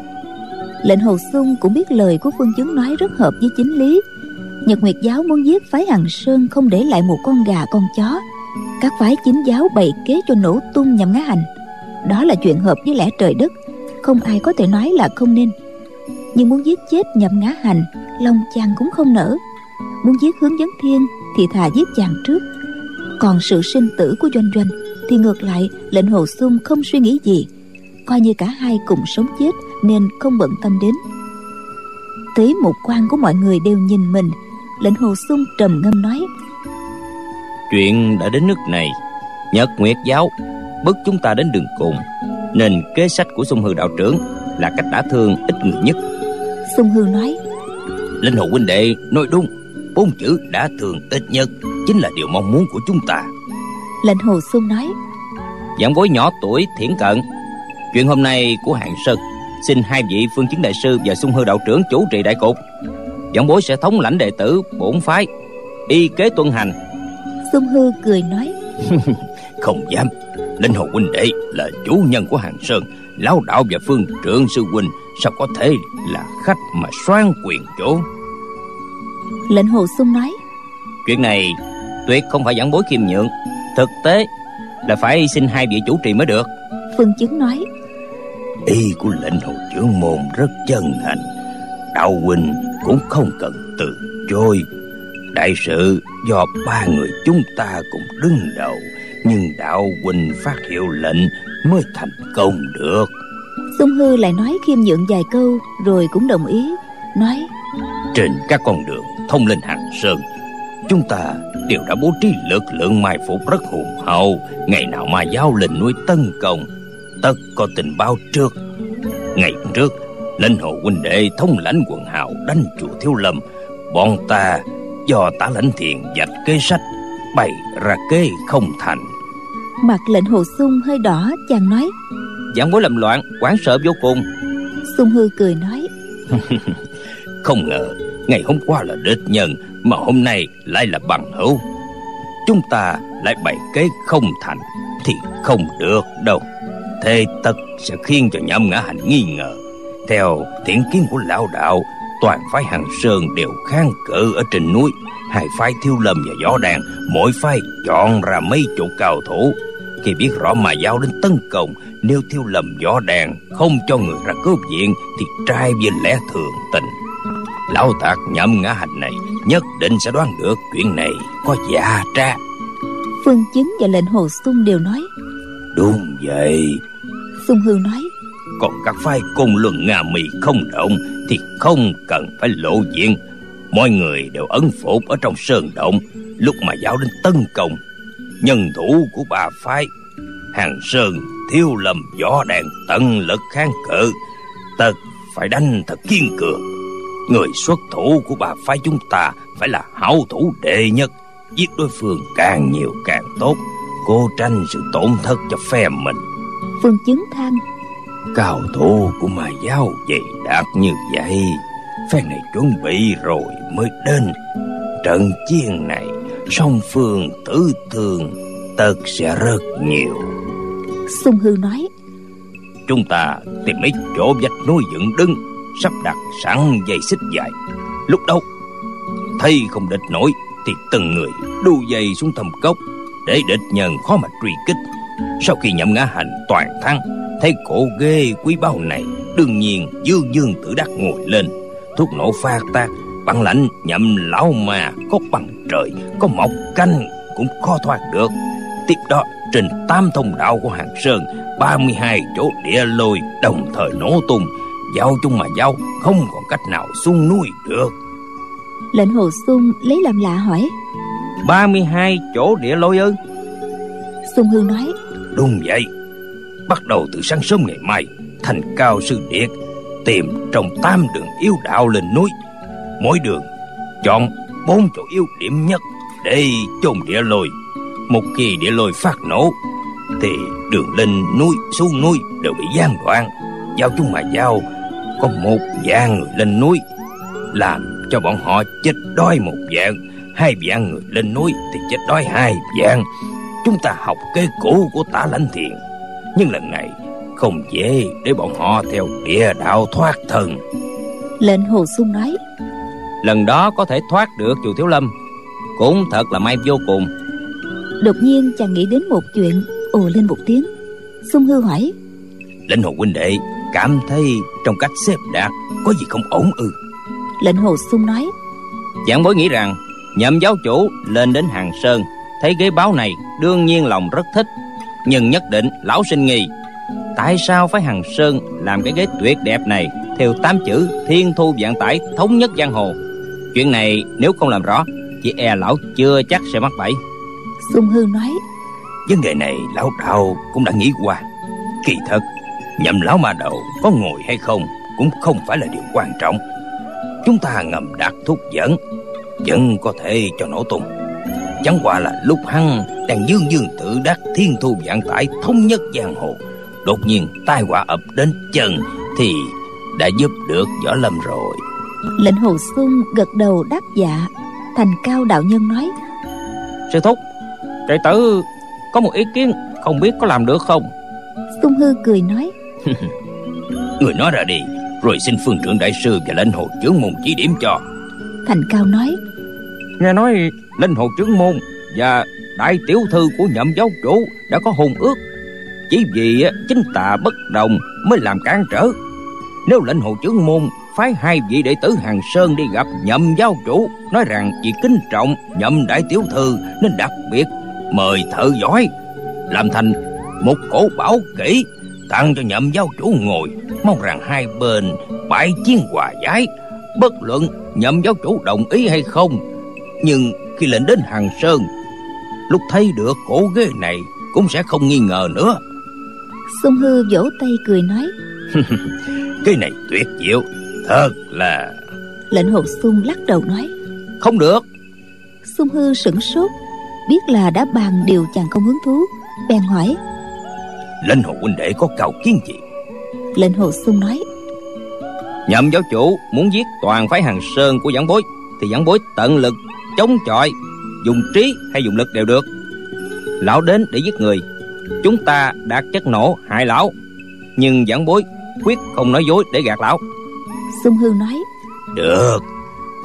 lệnh hồ xuân cũng biết lời của phương chứng nói rất hợp với chính lý. Nhật nguyệt giáo muốn giết phái hằng sơn không để lại một con gà con chó. Các phái chính giáo bày kế cho nổ tung nhằm ngã hành. Đó là chuyện hợp với lẽ trời đất, không ai có thể nói là không nên. Nhưng muốn giết chết nhậm ngã hành, long chàng cũng không nỡ. Muốn giết hướng dẫn thiên thì thà giết chàng trước. Còn sự sinh tử của doanh doanh thì ngược lại, lệnh hồ xung không suy nghĩ gì. Coi như cả hai cùng sống chết nên không bận tâm đến. Thấy một quan của mọi người đều nhìn mình lệnh hồ sung trầm ngâm nói chuyện đã đến nước này nhật nguyệt giáo bức chúng ta đến đường cùng nên kế sách của sung hư đạo trưởng là cách đã thương ít người nhất. Sung hư nói linh hồ huynh đệ nói đúng bốn chữ đã thương ít nhất chính là điều mong muốn của chúng ta. Lệnh hồ sung nói giảng bối nhỏ tuổi thiển cận chuyện hôm nay của hạng sơn xin hai vị phương chứng đại sư và sung hư đạo trưởng chủ trì đại cục. Giảng bối sẽ thống lãnh đệ tử bổn phái y kế tuân hành. Sung hư cười nói. Không dám. Linh hồ huynh đệ là chủ nhân của hàng sơn lão đạo và phương trưởng sư huynh sao có thể là khách mà xoan quyền chỗ? Lệnh hồ sung nói. Chuyện này tuyệt không phải giảng bối khiêm nhượng thực tế là phải xin hai vị chủ trì mới được. Phương chứng nói ý của lệnh hồ trưởng môn rất chân thành. Đạo huynh cũng không cần từ chối. Đại sự do ba người chúng ta cùng đứng đầu nhưng đạo huynh phát hiệu lệnh mới thành công được. Sung Hư lại nói khiêm nhượng vài câu Rồi cũng đồng ý Nói Trên các con đường thông lên hàng sơn Chúng ta đều đã bố trí lực lượng mai phục rất hùng hậu. Ngày nào mà giao lệnh nuôi tân công Tất có tình báo trước. Ngày trước Lên hồ huynh đệ thông lãnh quần hào đánh chùa thiếu lâm. Bọn ta do tả lãnh thiền dạch kế sách Bày ra kế không thành. Mặt lệnh hồ sung hơi đỏ chàng nói. Giảng bối làm loạn quán sợ vô cùng. Sung hư cười nói. Không ngờ ngày hôm qua là địch nhân mà hôm nay lại là bằng hữu. Chúng ta lại bày kế không thành thì không được đâu thế tất sẽ khiến cho nhậm ngã hành nghi ngờ. Theo thiện kiến của lão đạo, toàn phái hàng sơn đều kháng cự ở trên núi. Hai phái thiêu lâm và gió đàn mỗi phái chọn ra mấy chỗ cao thủ. Khi biết rõ mà giao đến tấn công, nếu thiêu lầm gió đèn không cho người ra cướp viện, thì trai với lẽ thường tình. Lão tạc nhậm ngã hành này nhất định sẽ đoán được chuyện này có giả trá phương chứng và lệnh hồ sung đều nói đúng vậy. Sung hư nói còn các phái cùng luận nga mì không động thì không cần phải lộ diện. Mọi người đều ấn phục ở trong sơn động. Lúc mà giao đến tấn công nhân thủ của bà phái hàng sơn thiếu lầm gió đèn tận lực kháng cự. Tất phải đánh thật kiên cường. Người xuất thủ của bà phái chúng ta phải là hảo thủ đệ nhất giết đối phương càng nhiều càng tốt cô tranh sự tổn thất cho phe mình. Phương chứng than cao thủ của mà giáo dày đạt như vậy phe này chuẩn bị rồi mới đến. Trận chiến này song phương tử thương tất sẽ rất nhiều. Sung Hư nói Chúng ta tìm mấy chỗ vách núi dựng đứng Sắp đặt sẵn dây xích dài. Lúc đâu? Thấy không địch nổi Thì từng người đu dây xuống thầm cốc để địch nhân khó mà truy kích. Sau khi nhậm ngã hành toàn thắng, Thấy cổ ghê quý báu này, Đương nhiên dương dương tử đắc ngồi lên. Thuốc nổ pha ta Bằng lãnh nhậm lão mà Có bằng trời, Có mọc canh cũng khó thoát được. Tiếp đó, trên tam thông đạo của Hàng Sơn 32 chỗ địa lôi đồng thời nổ tung. Giao chung mà giao, Không còn cách nào xuống núi được. Lệnh hồ sung lấy làm lạ hỏi 32 chỗ địa lôi ư? Sung Hương nói. Đúng vậy. Bắt đầu từ sáng sớm ngày mai Thành cao sư điệt Tìm trong tam đường yêu đạo lên núi. Mỗi đường Chọn bốn chỗ yếu điểm nhất Để chôn địa lôi. Một khi địa lôi phát nổ thì đường lên núi xuống núi đều bị gián đoạn. Giao chung mà giao có một vạn người lên núi làm cho bọn họ chết đói một dạng hai vạn người lên núi thì chết đói hai vạn chúng ta học kế cũ của tả lãnh thiền. Nhưng lần này không dễ để bọn họ theo địa đạo thoát thân. Lệnh hồ sung nói lần đó có thể thoát được chùa thiếu lâm. Cũng thật là may vô cùng. đột nhiên chàng nghĩ đến một chuyện ồ lên một tiếng. Sung hư hỏi lệnh hồ huynh đệ cảm thấy trong cách xếp đạt có gì không ổn ư? Lệnh hồ sung nói giảng bối nghĩ rằng nhậm giáo chủ lên đến hàng sơn thấy ghế báo này đương nhiên lòng rất thích nhưng nhất định lão sinh nghi. Tại sao phải hàng sơn làm cái ghế tuyệt đẹp này theo tám chữ thiên thu vạn tải thống nhất giang hồ? Chuyện này nếu không làm rõ chỉ e lão chưa chắc sẽ mắc bẫy. Sung hư nói vấn đề này lão đạo cũng đã nghĩ qua. Kỳ thật nhậm lão ma đầu có ngồi hay không cũng không phải là điều quan trọng. Chúng ta ngầm đặt thuốc dẫn vẫn có thể cho nổ tung. Chẳng qua là lúc hăng đang dương dương tự đắc thiên thu vạn tải thống nhất giang hồ đột nhiên tai họa ập đến chân thì đã giúp được võ lâm rồi. Lệnh hồ xuân gật đầu đáp dạ. Thành cao đạo nhân nói sư thúc đệ tử có một ý kiến không biết có làm được không? Sung hư cười nói người nói ra đi rồi xin phương trưởng đại sư và lệnh hồ chướng môn chỉ điểm cho. Thành cao nói nghe nói linh hồ trưởng môn và đại tiểu thư của nhậm giáo chủ đã có hôn ước. Chỉ vì chính tà bất đồng mới làm cản trở. Nếu lệnh hồ trưởng môn phái hai vị đệ tử hàng sơn đi gặp nhậm giáo chủ, nói rằng vì kính trọng nhậm đại tiểu thư nên đặc biệt mời thợ giỏi làm thành một cổ bảo kỹ, tặng cho nhậm giáo chủ ngồi, mong rằng hai bên bãi chiến hòa giải. Bất luận nhậm giáo chủ đồng ý hay không nhưng khi lên đến hàng sơn lúc thấy được cổ ghế này cũng sẽ không nghi ngờ nữa. Sung hư vỗ tay cười nói cái này tuyệt diệu thật là lệnh hồ sung lắc đầu nói không được. Sung hư sửng sốt biết là đã bàn điều chàng không hứng thú bèn hỏi lệnh hồ huynh đệ có cầu kiến gì? Lệnh hồ sung nói nhậm giáo chủ muốn giết toàn phái hàng sơn của giảng bối thì giảng bối tận lực chống chọi dùng trí hay dùng lực đều được. Lão đến để giết người. Chúng ta đạt chất nổ hại lão nhưng giảng bối quyết không nói dối để gạt lão. Sung hư nói được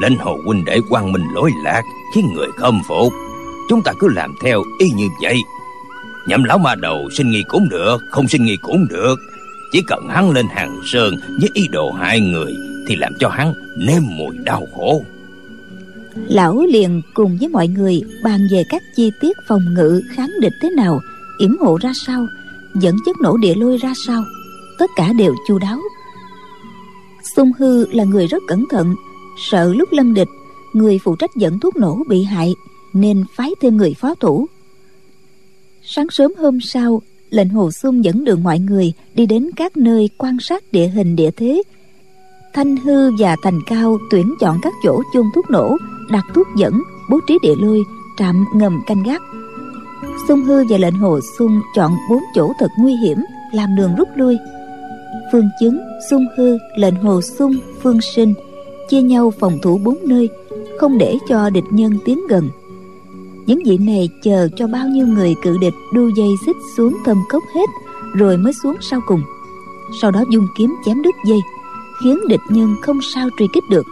lệnh hồ huynh đệ quang minh lỗi lạc khiến người khâm phục. Chúng ta cứ làm theo y như vậy. Nhậm lão ma đầu sinh nghi cũng được không sinh nghi cũng được. Chỉ cần hắn lên hàng sơn với ý đồ hại người thì làm cho hắn nếm mùi đau khổ lão liền cùng với mọi người bàn về các chi tiết phòng ngự kháng địch thế nào, yểm hộ ra sao, dẫn chất nổ địa lôi ra sao, tất cả đều chu đáo. Sung hư là người rất cẩn thận, sợ lúc lâm địch, người phụ trách dẫn thuốc nổ bị hại, nên phái thêm người phó thủ. Sáng sớm hôm sau, lệnh hồ xuân dẫn đường mọi người đi đến các nơi quan sát địa hình địa thế. Thanh hư và thành cao tuyển chọn các chỗ chôn thuốc nổ đặt thuốc dẫn bố trí địa lôi trạm ngầm canh gác Sung Hư và lệnh Hồ xung chọn bốn chỗ thật nguy hiểm làm đường rút lui. Phương Chứng, Sung Hư, lệnh Hồ xung Phương Sinh chia nhau phòng thủ bốn nơi, không để cho địch nhân tiến gần. Những vị này chờ cho bao nhiêu người cự địch đu dây xích xuống thâm cốc hết, rồi mới xuống sau cùng. Sau đó dung kiếm chém đứt dây, khiến địch nhân không sao truy kích được.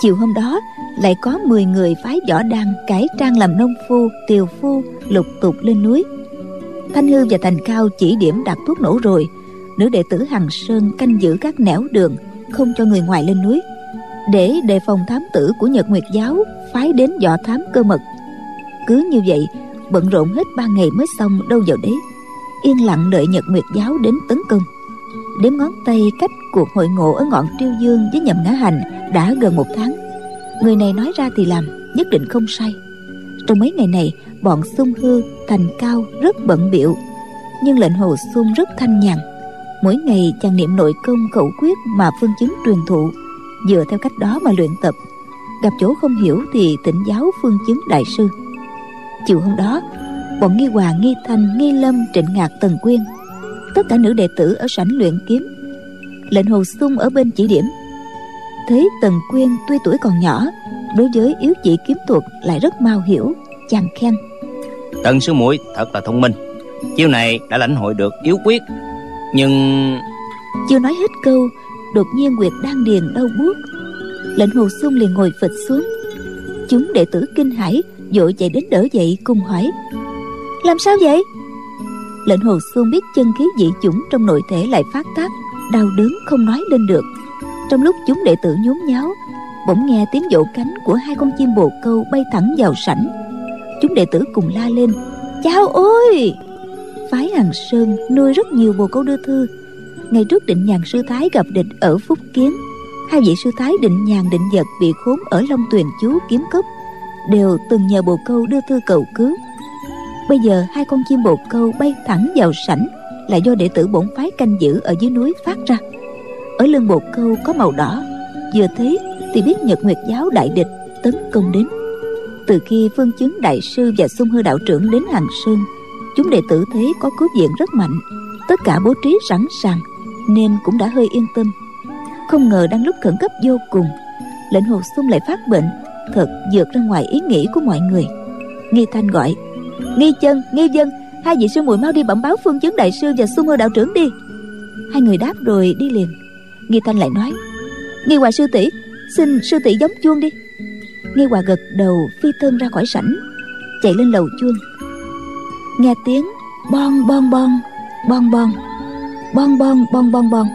Chiều hôm đó, lại có 10 người phái võ đăng cải trang làm nông phu, tiều phu, lục tục lên núi. Thanh Hư và Thành Cao chỉ điểm đặt thuốc nổ rồi, nữ đệ tử Hằng Sơn canh giữ các nẻo đường, không cho người ngoài lên núi. Để đề phòng thám tử của Nhật Nguyệt Giáo phái đến dọ thám cơ mật. Cứ như vậy, bận rộn hết ba ngày mới xong đâu vào đấy. Yên lặng đợi Nhật Nguyệt Giáo đến tấn công. Đếm ngón tay cách cuộc hội ngộ ở ngọn Triêu Dương với nhậm ngã hành đã gần một tháng. Người này nói ra thì làm, nhất định không sai. Trong mấy ngày này, bọn sung hư thành cao rất bận biệu nhưng lệnh hồ xuân rất thanh nhàn. Mỗi ngày chàng niệm nội công khẩu quyết mà phương chứng truyền thụ, dựa theo cách đó mà luyện tập. Gặp chỗ không hiểu thì tỉnh giáo phương chứng đại sư. Chiều hôm đó, bọn nghi hòa, nghi thanh, nghi lâm trịnh ngạc tần quyên tất cả nữ đệ tử ở sảnh luyện kiếm. Lệnh hồ sung ở bên chỉ điểm. Thấy tần quyên tuy tuổi còn nhỏ đối với yếu chỉ kiếm thuật lại rất mau hiểu chàng khen. Tần sư muội thật là thông minh. Chiêu này đã lãnh hội được yếu quyết. Nhưng chưa nói hết câu đột nhiên nguyệt đang điền đau buốt. Lệnh hồ sung liền ngồi phịch xuống. Chúng đệ tử kinh hãi vội chạy đến đỡ dậy cùng hỏi làm sao vậy lệnh hồ xuân biết chân khí dị chủng trong nội thể lại phát tác, đau đớn không nói lên được. Trong lúc chúng đệ tử nhốn nháo, bỗng nghe tiếng vỗ cánh của hai con chim bồ câu bay thẳng vào sảnh. Chúng đệ tử cùng la lên cháu ơi phái hằng sơn nuôi rất nhiều bồ câu đưa thư. Ngày trước định nhàn sư thái gặp địch ở phúc kiến, hai vị sư thái định nhàn định vật bị khốn ở long tuyền chú kiếm cốc, đều từng nhờ bồ câu đưa thư cầu cứu bây giờ hai con chim bồ câu bay thẳng vào sảnh là do đệ tử bổn phái canh giữ ở dưới núi phát ra. Ở lưng bồ câu có màu đỏ, vừa thấy thì biết nhật nguyệt giáo đại địch tấn công đến. Từ khi phương chứng đại sư và xung hư đạo trưởng đến hàng sơn, chúng đệ tử thấy có cướp diện rất mạnh, tất cả bố trí sẵn sàng nên cũng đã hơi yên tâm. Không ngờ đang lúc khẩn cấp vô cùng, lệnh hồ sung lại phát bệnh, thật vượt ra ngoài ý nghĩ của mọi người. Nghi thanh gọi nghi chân, nghi dân. Hai vị sư muội mau đi bẩm báo phương chứng đại sư và xung hư đạo trưởng đi. Hai người đáp rồi đi liền. Nghi thanh lại nói, nghi hòa sư tỷ, xin sư tỷ giống chuông đi. Nghi hòa gật đầu phi thân ra khỏi sảnh, chạy lên lầu chuông. Nghe tiếng bon bon bon bon bon bon bon bon bon bon.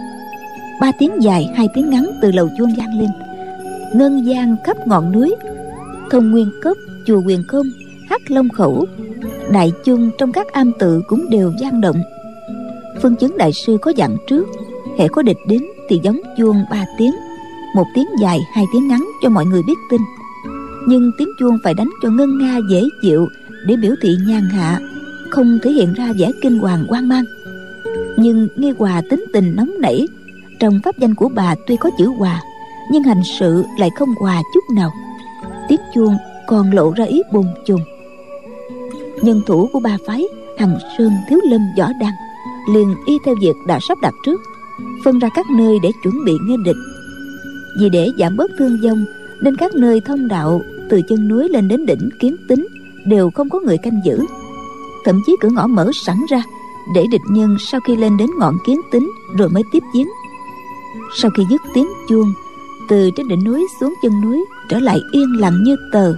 Ba tiếng dài, hai tiếng ngắn từ lầu chuông vang lên. Ngân gian khắp ngọn núi. Thông nguyên cốc, chùa quyền công khắc long khẩu, đại chung trong các am tự cũng đều vang động. Phương chứng đại sư có dặn trước, hệ có địch đến thì giống chuông ba tiếng, một tiếng dài, hai tiếng ngắn cho mọi người biết tin. Nhưng tiếng chuông phải đánh cho ngân nga dễ chịu để biểu thị nhàn hạ, không thể hiện ra vẻ kinh hoàng hoang mang. Nhưng nghi hòa tính tình nóng nảy, trong pháp danh của bà tuy có chữ hòa, nhưng hành sự lại không hòa chút nào. Tiếng chuông còn lộ ra ý bồn chùng nhân thủ của ba phái hằng sơn thiếu lâm võ đăng, liền y theo việc đã sắp đặt trước, phân ra các nơi để chuẩn bị nghe địch. Vì để giảm bớt thương vong, nên các nơi thông đạo từ chân núi lên đến đỉnh kiến tính đều không có người canh giữ. Thậm chí cửa ngõ mở sẵn ra để địch nhân sau khi lên đến ngọn kiến tính rồi mới tiếp chiến sau khi dứt tiếng chuông, từ trên đỉnh núi xuống chân núi trở lại yên lặng như tờ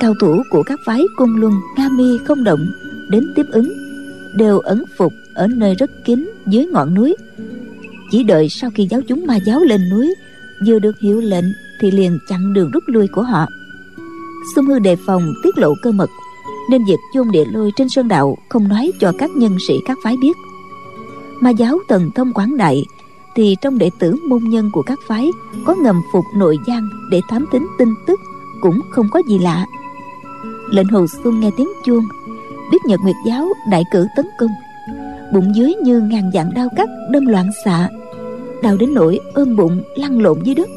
cao thủ của các phái cung luân nga mi không động, đến tiếp ứng, đều ẩn phục ở nơi rất kín dưới ngọn núi. Chỉ đợi sau khi giáo chúng ma giáo lên núi, vừa được hiệu lệnh thì liền chặn đường rút lui của họ. Xung hư đề phòng tiết lộ cơ mật, nên việc chôn địa lôi trên sơn đạo không nói cho các nhân sĩ các phái biết. Ma giáo tần thông quảng đại, thì trong đệ tử môn nhân của các phái có ngầm phục nội gian để thám tính tin tức cũng không có gì lạ. Lệnh hồ xuân nghe tiếng chuông, biết nhật nguyệt giáo đại cử tấn công. Bụng dưới như ngàn dặn đau cắt đâm loạn xạ, đau đến nỗi ôm bụng lăn lộn dưới đất.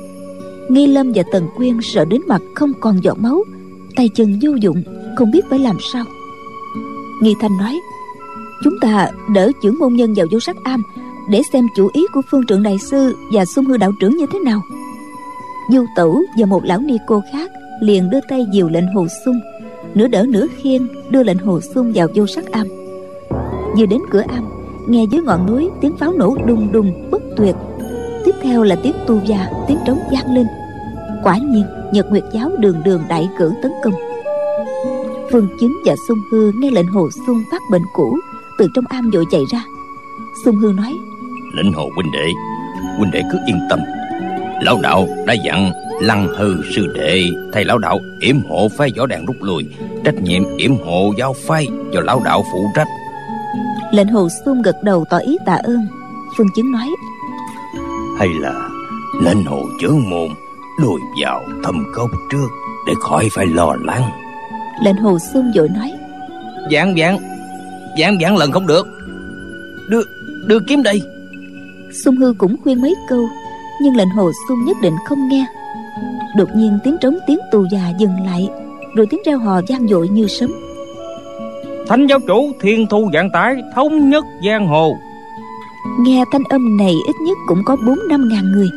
Nghi lâm và tần quyên sợ đến mặt không còn giọt máu, tay chân vô dụng, không biết phải làm sao. Nghi thanh nói, chúng ta đỡ trưởng môn nhân vào vô sắc am, để xem chủ ý của phương trượng đại sư và xung hư đạo trưởng như thế nào. Du tẩu và một lão ni cô khác liền đưa tay dìu lệnh hồ sung. Nửa đỡ nửa khiêng, đưa lệnh hồ sung vào vô sắc am. Vừa đến cửa am, nghe dưới ngọn núi tiếng pháo nổ đùng đùng bất tuyệt. Tiếp theo là tiếng tu già tiếng trống vang lên. Quả nhiên, nhật nguyệt giáo đường đường đại cử tấn công. Phương chứng và sung hư nghe lệnh hồ sung phát bệnh cũ, từ trong am vội chạy ra. Sung hư nói, lệnh hồ huynh đệ huynh đệ cứ yên tâm lão đạo đã dặn lăng hư sư đệ thầy lão đạo yểm hộ phái võ đàn rút lui trách nhiệm yểm hộ giáo phái do lão đạo phụ trách. Lệnh hồ sung gật đầu tỏ ý tạ ơn. Phương chứng nói hay là lệnh hồ chướng môn lùi vào thâm cốc trước để khỏi phải lo lắng. Lệnh hồ sung vội nói Giảng giảng Giảng giảng lần không được. Đưa đưa kiếm đây. Sung hư cũng khuyên mấy câu Nhưng lệnh hồ sung nhất định không nghe. Đột nhiên tiếng trống tiếng tù già dừng lại Rồi tiếng reo hò vang dội như sấm. Thánh giáo chủ thiên thu dạng tải Thống nhất giang hồ. Nghe thanh âm này ít nhất cũng có bốn năm ngàn người.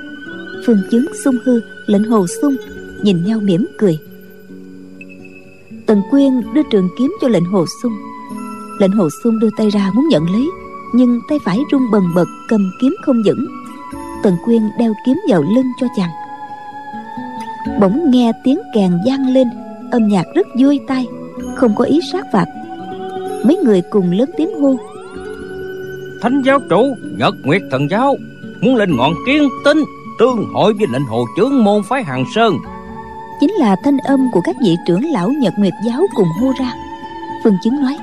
Phương chứng sung hư Lệnh hồ sung nhìn nhau mỉm cười. Tần quyên đưa trường kiếm cho lệnh hồ sung. Lệnh hồ sung đưa tay ra muốn nhận lấy nhưng tay phải run bần bật cầm kiếm không vững tần quyên đeo kiếm vào lưng cho chàng. Bỗng nghe tiếng kèn vang lên âm nhạc rất vui tai không có ý sát phạt. Mấy người cùng lớn tiếng hô. Thánh giáo chủ nhật nguyệt thần giáo muốn lên ngọn kiến tinh tương hội với lệnh hồ chướng môn phái hàng sơn. Chính là thanh âm của các vị trưởng lão nhật nguyệt giáo cùng hô ra. Phương chứng nói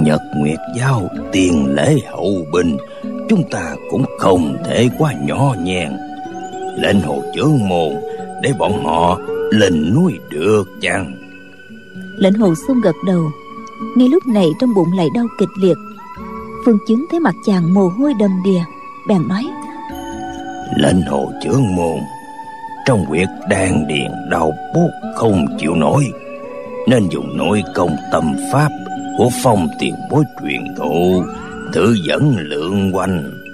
nhật nguyệt giáo tiền lễ hậu binh chúng ta cũng không thể quá nhỏ nhẹn. Lệnh hồ chướng môn để bọn họ lên núi được chăng? Lệnh hồ xung gật đầu. Ngay lúc này trong bụng lại đau kịch liệt. Phương chứng thấy mặt chàng mồ hôi đầm đìa bèn nói lệnh hồ chướng môn trong huyệt đan điền đau buốt không chịu nổi nên dùng nội công tâm pháp của phong tiền bối truyền thụ thử dẫn lượng quanh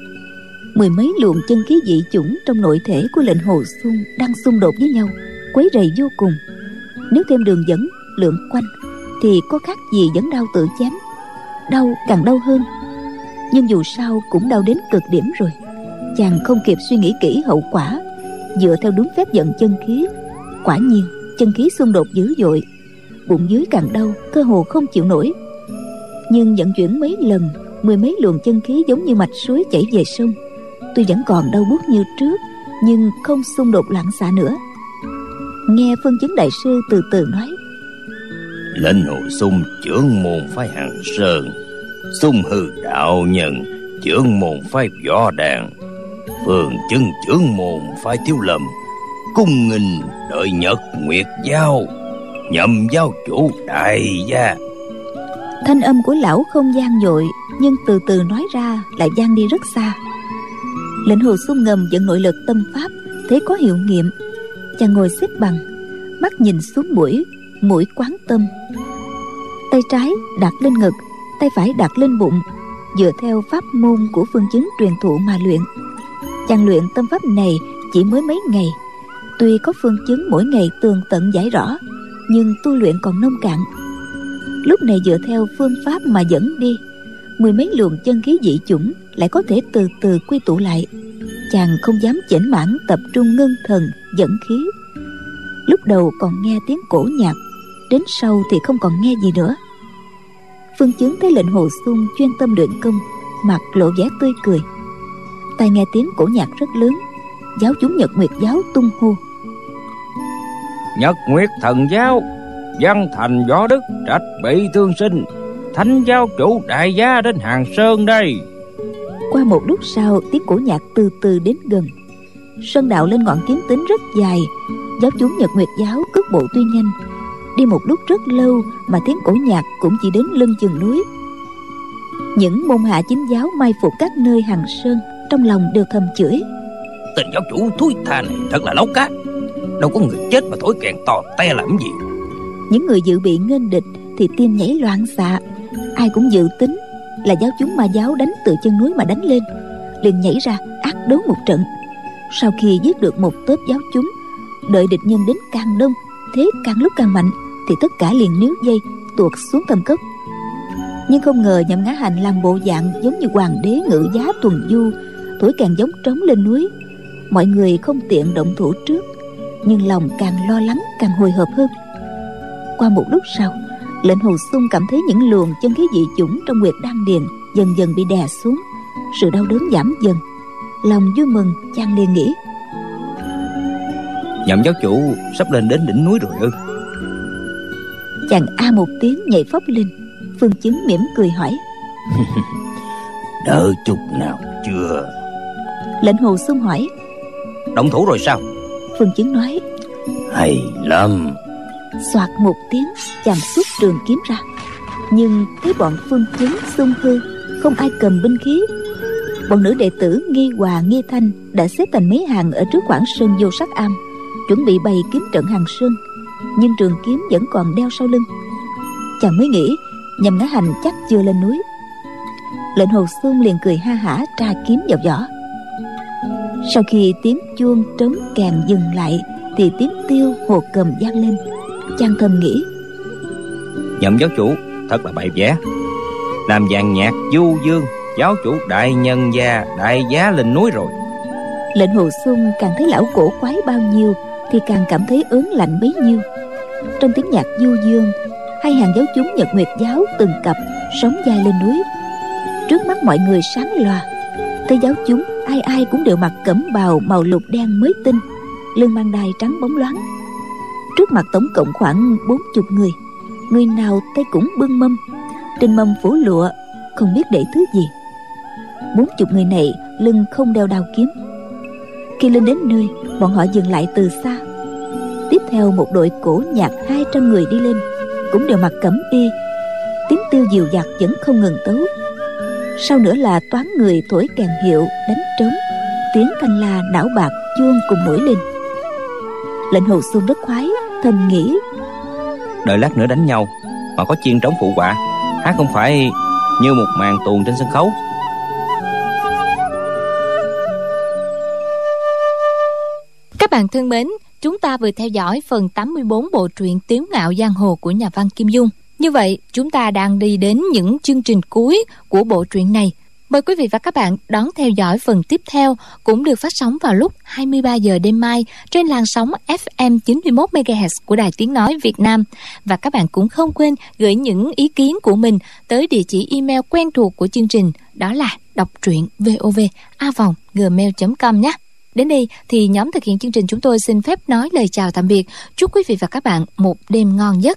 mười mấy luồng chân khí dị chủng trong nội thể của lệnh hồ xuân đang xung đột với nhau, quấy rầy vô cùng. Nếu thêm đường dẫn, lượng quanh, thì có khác gì dẫn đau tự chém. Đau càng đau hơn, nhưng dù sao cũng đau đến cực điểm rồi. Chàng không kịp suy nghĩ kỹ hậu quả. Dựa theo đúng phép dẫn chân khí, quả nhiên chân khí xung đột dữ dội, bụng dưới càng đau, cơ hồ không chịu nổi. Nhưng vận chuyển mấy lần mười mấy luồng chân khí giống như mạch suối chảy về sông. Tuy vẫn còn đau buốt như trước nhưng không xung đột loạn xạ nữa. Nghe phân chứng đại sư từ từ nói. Lệnh hồ sung trưởng môn phái hàng sơn. Sung hư đạo nhân trưởng môn phái võ đàn. Phường chứng trưởng môn phái thiếu lầm cung nghinh đợi nhật nguyệt giao. Nhậm giáo chủ đại gia. Thanh âm của lão không gian dội nhưng từ từ nói ra lại gian đi rất xa. Lệnh hồ sung ngầm dẫn nội lực tâm pháp, thế có hiệu nghiệm. Chàng ngồi xếp bằng, mắt nhìn xuống mũi mũi quán tâm. Tay trái đặt lên ngực, tay phải đặt lên bụng, dựa theo pháp môn của phương chứng truyền thụ mà luyện. Chàng luyện tâm pháp này chỉ mới mấy ngày. Tuy có phương chứng mỗi ngày tường tận giải rõ, nhưng tu luyện còn nông cạn. Lúc này dựa theo phương pháp mà dẫn đi mười mấy luồng chân khí dị chủng lại có thể từ từ quy tụ lại. Chàng không dám chỉnh mãn tập trung ngưng thần, dẫn khí. Lúc đầu còn nghe tiếng cổ nhạc, đến sau thì không còn nghe gì nữa. Phương chứng thấy lệnh hồ xuân chuyên tâm luyện công, mặt lộ vẻ tươi cười. Tai nghe tiếng cổ nhạc rất lớn, giáo chúng nhật nguyệt giáo tung hô. Nhật nguyệt thần giáo, văn thành võ đức trạch bị thương sinh thánh giáo chủ đại gia đến hàng sơn đây. Qua một lúc sau tiếng cổ nhạc từ từ đến gần. Sơn đạo lên ngọn kiếm tính rất dài. Giáo chúng nhật nguyệt giáo cước bộ tuy nhanh. Đi một lúc rất lâu mà tiếng cổ nhạc cũng chỉ đến lưng chừng núi. Những môn hạ chính giáo mai phục các nơi hàng sơn trong lòng đều thầm chửi. Tình giáo chủ thúi tha này thật là lấu cá đâu có người chết mà thổi kèn to te làm gì? Những người dự bị nghênh địch thì tim nhảy loạn xạ ai cũng dự tính là giáo chúng ma giáo đánh từ chân núi mà đánh lên, liền nhảy ra ác đấu một trận. Sau khi giết được một tớp giáo chúng, đợi địch nhân đến càng đông, thế càng lúc càng mạnh, thì tất cả liền níu dây, tuột xuống thâm cốc. Nhưng không ngờ nhậm ngã hành làm bộ dạng giống như hoàng đế ngự giá tuần du thổi càng giống trống lên núi. Mọi người không tiện động thủ trước, nhưng lòng càng lo lắng càng hồi hộp hơn. Qua một lúc sau lệnh hồ sung cảm thấy những luồng chân khí dị chủng trong nguyệt đan điền dần dần bị đè xuống. Sự đau đớn giảm dần. Lòng vui mừng chàng liền nghĩ. Nhậm giáo chủ sắp lên đến đỉnh núi rồi ư? Chàng a một tiếng nhảy phóc lên phương chứng mỉm cười hỏi. Đợi chút nào chưa? Lệnh hồ sung hỏi. Động thủ rồi sao? Phương chứng nói. Hay lắm soạt một tiếng chàng xuất trường kiếm ra. Nhưng thấy bọn phương chứng xung hư, không ai cầm binh khí. Bọn nữ đệ tử nghi hòa nghi thanh đã xếp thành mấy hàng ở trước quảng sơn vô sắc am, chuẩn bị bày kiếm trận hàng sơn. Nhưng trường kiếm vẫn còn đeo sau lưng. Chàng mới nghĩ, nhằm ngã hành chắc chưa lên núi. Lệnh hồ xuân liền cười ha hả tra kiếm vào vỏ. Sau khi tiếng chuông trống kèn dừng lại thì thì tiếng tiêu hồ cầm vang lên chàng thầm nghĩ. Nhậm giáo chủ thật là bậy vẽ. Làm dàn nhạc du dương giáo chủ đại nhân gia đại giá lên núi rồi. Lệnh hồ xuân càng thấy lão cổ quái bao nhiêu thì càng cảm thấy ớn lạnh bấy nhiêu. Trong tiếng nhạc du dương hai hàng giáo chúng nhật nguyệt giáo từng cặp sóng vai lên núi. Trước mắt mọi người sáng loà thấy giáo chúng ai ai cũng đều mặc cẩm bào màu lục đen mới tinh lưng mang đai trắng bóng loáng trước mặt tổng cộng khoảng bốn chục người. Người nào tay cũng bưng mâm. Trên mâm phủ lụa, không biết để thứ gì. Bốn chục người này lưng không đeo đao kiếm. Khi lên đến nơi, bọn họ dừng lại từ xa. Tiếp theo một đội cổ nhạc 200 người đi lên, cũng đều mặc cẩm y. Tiếng tiêu diều giặc vẫn không ngừng tấu. Sau nữa là toán người thổi kèn hiệu, đánh trống. Tiếng thanh la não bạc chuông cùng nổi lên. Lệnh hồ xuân rất khoái thầm nghĩ đợi lát nữa đánh nhau mà có chiên trống phụ họa hát không phải như một màn tuồng trên sân khấu Các bạn thân mến, chúng ta vừa theo dõi phần 84 bộ truyện Tiếu ngạo giang hồ của nhà văn Kim Dung. Như vậy, chúng ta đang đi đến những chương trình cuối của bộ truyện này. Mời quý vị và các bạn đón theo dõi phần tiếp theo cũng được phát sóng vào lúc 23 giờ đêm mai trên làn sóng FM 91 MHz của Đài Tiếng nói Việt Nam và các bạn cũng không quên gửi những ý kiến của mình tới địa chỉ email quen thuộc của chương trình, đó là đọc truyện vovavonggmail.com nhé. Đến đây thì nhóm thực hiện chương trình chúng tôi xin phép nói lời chào tạm biệt. Chúc quý vị và các bạn một đêm ngon giấc.